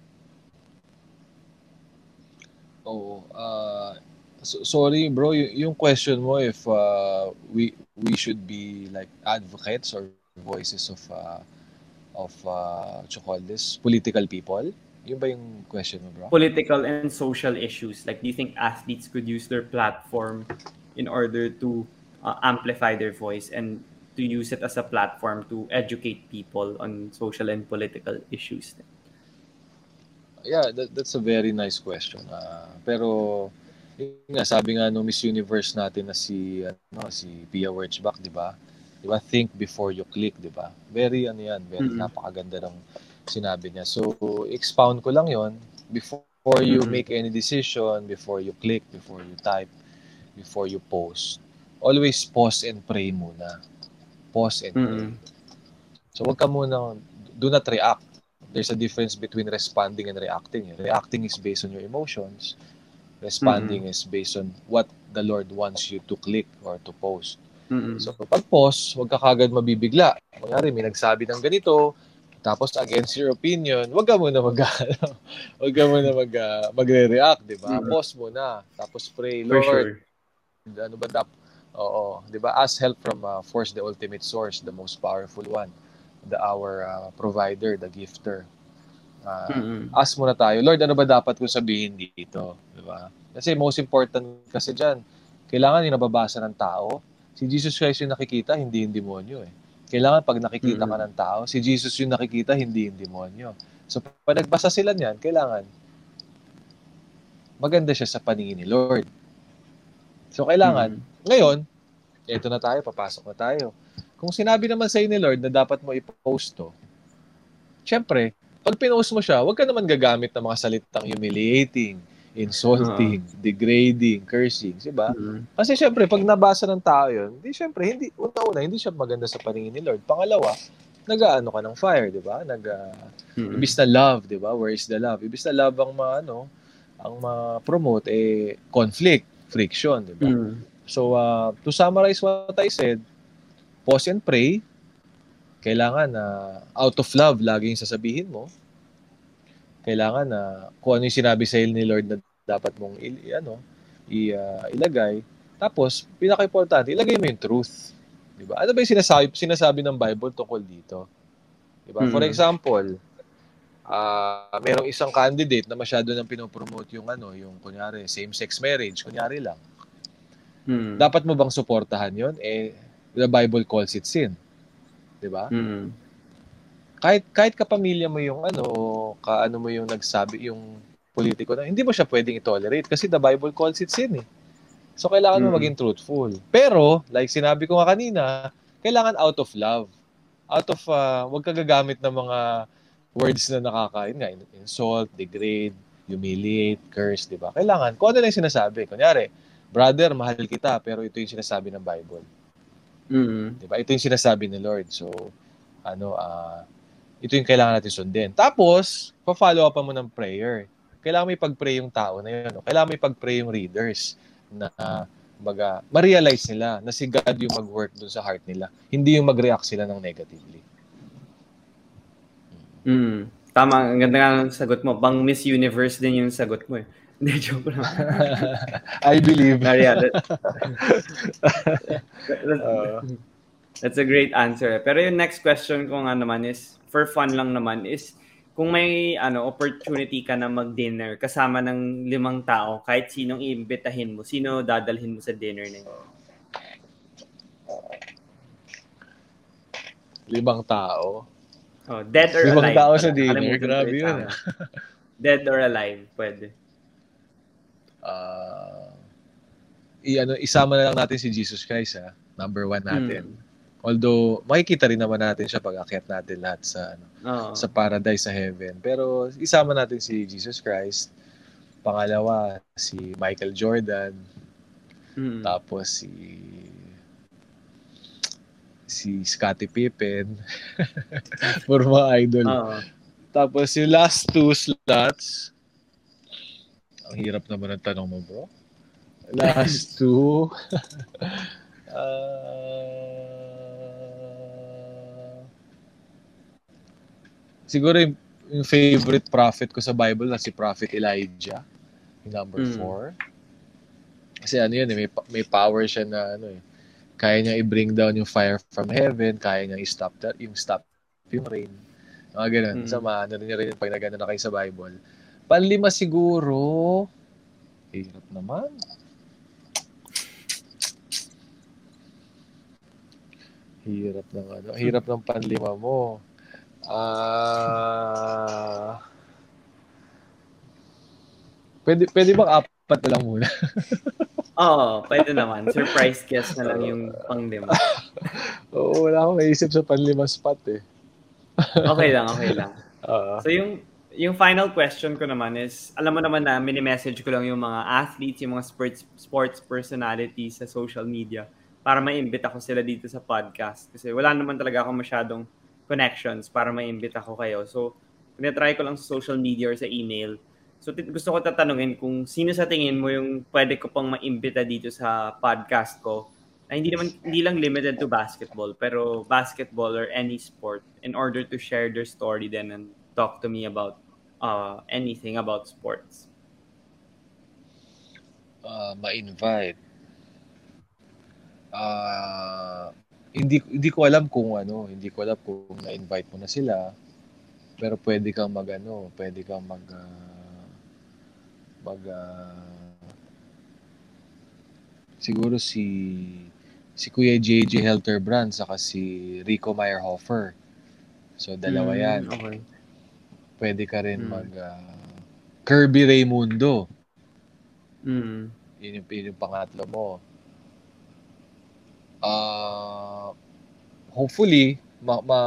Oo. ah, so- sorry bro, y- yung question mo if ah, we we should be like advocates or voices of uh, of uh, what you call this political people? Yun ba yung question mo, bro? political and social issues like do you think athletes could use their platform in order to uh, amplify their voice and to use it as a platform to educate people on social and political issues Yeah, that, that's a very nice question. Ah, pero yun nga, sabi nga no Miss Universe natin na si ano si Pia Wurtzbach, 'di ba? 'Di ba? Think before you click, 'di ba? Very ano 'yan, very Mhm. napakaganda ng sinabi niya. So, expound ko lang 'yon before you Mhm. make any decision, before you click, before you type, before you post. Always pause and pray muna. Pause and pray. Mm-mm. So wag ka muna, do not react. There's a difference between responding and reacting. Reacting is based on your emotions. Responding is based on what the Lord wants you to click or to post. Mm-mm. So pag post, wag ka kagad mabibigla. Kunyari, may nagsabi ng ganito, tapos against your opinion, wag ka muna mag *laughs* wag ka muna mag uh, magre-react, 'di ba? Mhm. Post muna, tapos pray, For Lord, sure. ano ba dap? Oo, 'di ba? Ask help from uh, force the ultimate source, the most powerful one, the our uh, provider, the gifter. Uh, Mm-mm. ask muna tayo, Lord, ano ba dapat ko sabihin dito? Di ba? Kasi most important kasi dyan, kailangan yung nababasa ng tao. Si Jesus Christ yung nakikita, hindi yung demonyo eh. Kailangan pag nakikita ka Mm-mm. ng tao, si Jesus yung nakikita, hindi yung demonyo. So pag nagbasa sila niyan, kailangan maganda siya sa paningin ni Lord. So kailangan, Mm-mm. ngayon, eto na tayo, papasok na tayo. Kung sinabi naman sa'yo ni Lord na dapat mo i-post to, syempre, pag pinost mo siya, huwag ka naman gagamit ng mga salitang humiliating, insulting, degrading, cursing, di ba? Mm-mm. Kasi syempre, pag nabasa ng tao yun, di syempre, hindi, una-una, hindi siya maganda sa paningin ni Lord. Pangalawa, nag-ano ka ng fire, di ba? Nag, Mm-mm. ibis na love, di ba? Where is the love? Ibis na love ang ma, ano, ang ma-promote, eh, conflict, friction, di ba? Mm. So, uh, to summarize what I said, pause and pray. Kailangan na out of love, laging sasabihin mo. Kailangan na kung ano yung sinabi sa ni Lord na dapat mong i, ano, i, uh, ilagay. Tapos, pinaka-importante, ilagay mo yung truth. Di ba? Ano ba yung sinasabi, sinasabi ng Bible tungkol dito? Di ba? For Mm. example, ah merong isang candidate na masyado nang pinopromote yung ano, yung kunyari, same-sex marriage, kunyari lang Mm. dapat mo bang suportahan yon eh the Bible calls it sin 'di ba? Mm. kahit kahit kapamilya mo yung ano kaano mo yung nagsabi yung politiko na hindi mo siya pwedeng i-tolerate kasi the Bible calls it sin eh. So kailangan mo Mm. maging truthful. Pero like sinabi ko nga kanina kailangan out of love. Out of uh, wag ka gagamit ng mga words na nakakain nga insult degrade humiliate curse 'di ba? Kailangan kung ano lang yung sinasabi. Kunyari brother mahal kita pero ito yung sinasabi ng Bible Mm. 'di ba? Ito yung sinasabi ni Lord. So ano ah ito yung kailangan natin sundin. Tapos, pa-follow up mo ng prayer. Kailangan may pag-pray yung tao na yun. No? Kailangan may pag-pray yung readers na baga, ma-realize nila na si God yung mag-work dun sa heart nila. Hindi yung mag-react sila ng negatively. Mm. Tama, ang ganda nga ng sagot mo. Pang Miss Universe din yung sagot mo eh. Hindi, joke lang. I believe. Maria, that, that- *laughs* Uh, that's a great answer. Pero yung next question ko nga naman is, for fun lang naman, is kung may ano opportunity ka na mag-dinner kasama ng limang tao, kahit sinong iimbitahin mo, sino dadalhin mo sa dinner na yun? limang tao. Oh, dead or Limang alive? tao sa dinner, grabe yun, tama. Dead or alive, pwede. Uh, i-ano, isama na lang natin si Jesus Christ, ha? Number one natin. Mm. Although, makikita rin naman natin siya pag akyat natin lahat sa ano, Oo. sa paradise sa heaven. Pero isama natin si Jesus Christ. Pangalawa, si Michael Jordan. Mm. Tapos si si Scottie Pippen. *laughs* For mga idol. Oo. Tapos yung last two slots, ang hirap naman ng tanong mo, bro. Last *laughs* two. Ah, siguro yung, yung favorite prophet ko sa Bible na si Prophet Elijah. Number Mm. four. Kasi ano yun, eh, may, may power siya na ano eh. Kaya niya i-bring down yung fire from heaven, kaya niya i-stop that, yung stop yung rain. Mga ganun. Mm. Sa mga ano rin rin pag nagano na kayo sa Bible. Panlima siguro. Hirap naman. Hirap ng ano. Hirap ng panlima mo. Ah... pwede, pwede bang apat na lang muna? *laughs* Oo, pwede naman. Surprise guest na lang yung *laughs* pang-lima. Oo, wala akong maisip sa panlima spot eh. Okay lang, okay lang. *laughs* Ah. So yung yung final question ko naman is, alam mo naman na mini-message ko lang yung mga athletes, yung mga sports sports personalities sa social media. para ma-invite ako sila dito sa podcast. Kasi wala naman talaga ako masyadong connections para ma-invite ako kayo. So, tinatry ko lang sa social media or sa email. So, tit- gusto ko tatanungin kung sino sa tingin mo yung pwede ko pang ma-imbita dito sa podcast ko na hindi naman hindi lang limited to basketball pero basketball or any sport in order to share their story then and talk to me about uh, anything about sports. uh, ma-invite. Ah, hindi hindi ko alam kung ano, hindi ko alam kung na-invite mo na sila. Pero pwede kang magano, pwede kang mag ah, mag ah, siguro si si Kuya JJ Helterbrand saka si Rico Meyerhofer. So dalawa Mm, yan. Okay. Pwede ka rin Mm. mag ah, Kirby Raymundo. Mm. Yun yung, yun yung pangatlo mo. Ah, hopefully, ma, ma,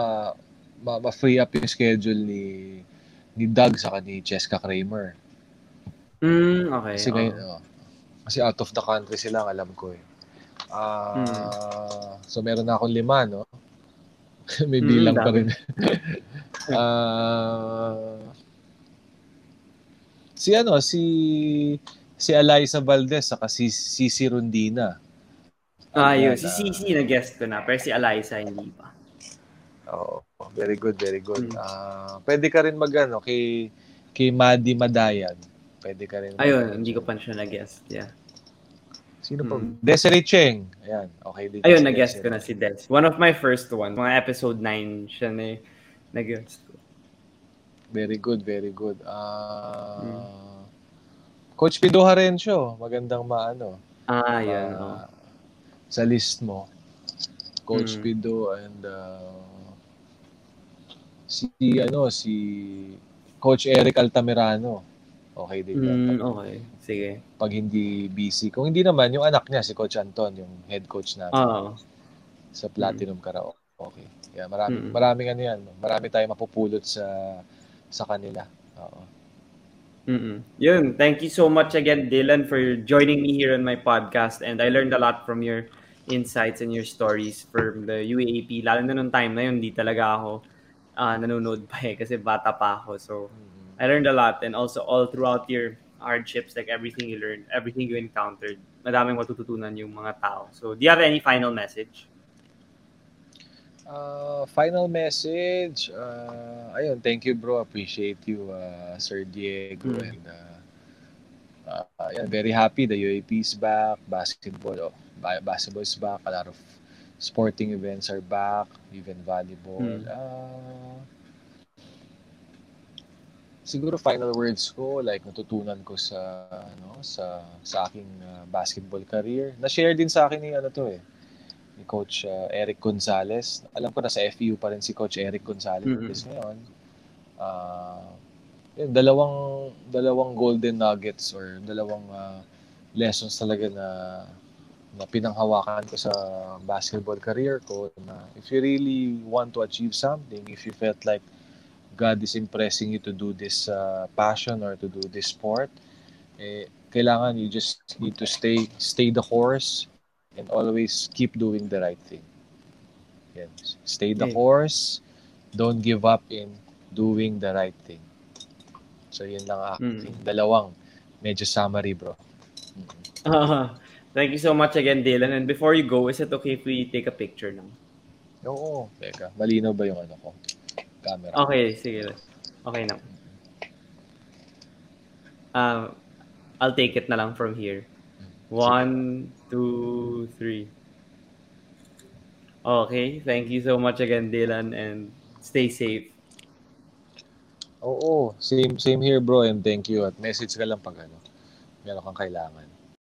ma, ma-free up yung schedule ni ni Doug sa ni Cheska Kramer. Mm, okay. Kasi ngayon, oh, kasi out of the country sila, alam ko eh. Ah, Hmm. so meron na akong lima, no? *laughs* May Mm, bilang pa rin. *laughs* Ah, si ano, si si Eliza Valdez saka si Cici Rondina. Ah, yun. Si ah, CC na-guest ko na, pero si Eliza hindi pa. Oo. very good, very good. Mm. Ah, pwede ka rin mag ano, kay kay Madi Madayan. Pwede ka rin. mag- Ayun, hindi ko pa siya na-guest. Yeah. Sino pa? Mm. Desiree Cheng. Ayan, okay din. Ayun, si na-guest ko na si Des. One of my first one. Mga episode 9 siya na na-guest ko. Very good, very good. Ah, Mm. Coach Pido Harencio, magandang maano. Ah, yun. ah, oh. Sa list mo. Coach Mm. Pido and ah, si ano si Coach Eric Altamirano. Okay din yan. Mm, okay. Sige. Pag hindi busy. Kung hindi naman, yung anak niya, si Coach Anton, yung head coach natin Oo. sa Platinum Karaoke. Okay. Yeah, marami, Mm. maraming ano yan. Marami tayong mapupulot sa sa kanila. Oo. Mm-mm. Yun. Thank you so much again, Dylan, for joining me here on my podcast. And I learned a lot from your insights and your stories from the UAAP. Lalo na nung time na yun, hindi talaga ako ah, nanonood pa eh kasi bata pa ako. So, I learned a lot. And also all throughout your hardships, like everything you learned, everything you encountered, madaming matututunan yung mga tao. So, do you have any final message? Uh, final message. Uh, ayun, thank you bro. Appreciate you, uh, Sir Diego. Mm. And uh, uh, ayun, very happy. The UAP is back. Basketball, oh, ba- basketball is back. A lot of sporting events are back. Even volleyball. Mm. Uh, siguro final words ko like natutunan ko sa ano sa sa aking uh, basketball career. Na-share din sa akin ni ano to eh ni Coach uh, Eric Gonzalez. Alam ko na sa FEU pa rin si Coach Eric Gonzalez Mhm. ngayon. Ah, yun, dalawang dalawang golden nuggets or dalawang ah, lessons talaga na na pinanghawakan ko sa basketball career ko na if you really want to achieve something, if you felt like God is impressing you to do this uh, passion or to do this sport, eh, kailangan you just need to stay stay the course and always keep doing the right thing. Yan. Stay the Yeah. course, don't give up in doing the right thing. So yun lang ang aking dalawang medyo summary, bro. Mm. Ah, thank you so much again, Dylan. And before you go, is it okay if we take a picture now? Oo, teka. Malinaw ba yung ano ko? Camera. Okay, sige. Okay na. Um, I'll take it na lang from here. One, two, three. Okay, thank you so much again, Dylan, and stay safe. Oo, same same here bro and thank you at message ka lang pag ano, meron kang kailangan.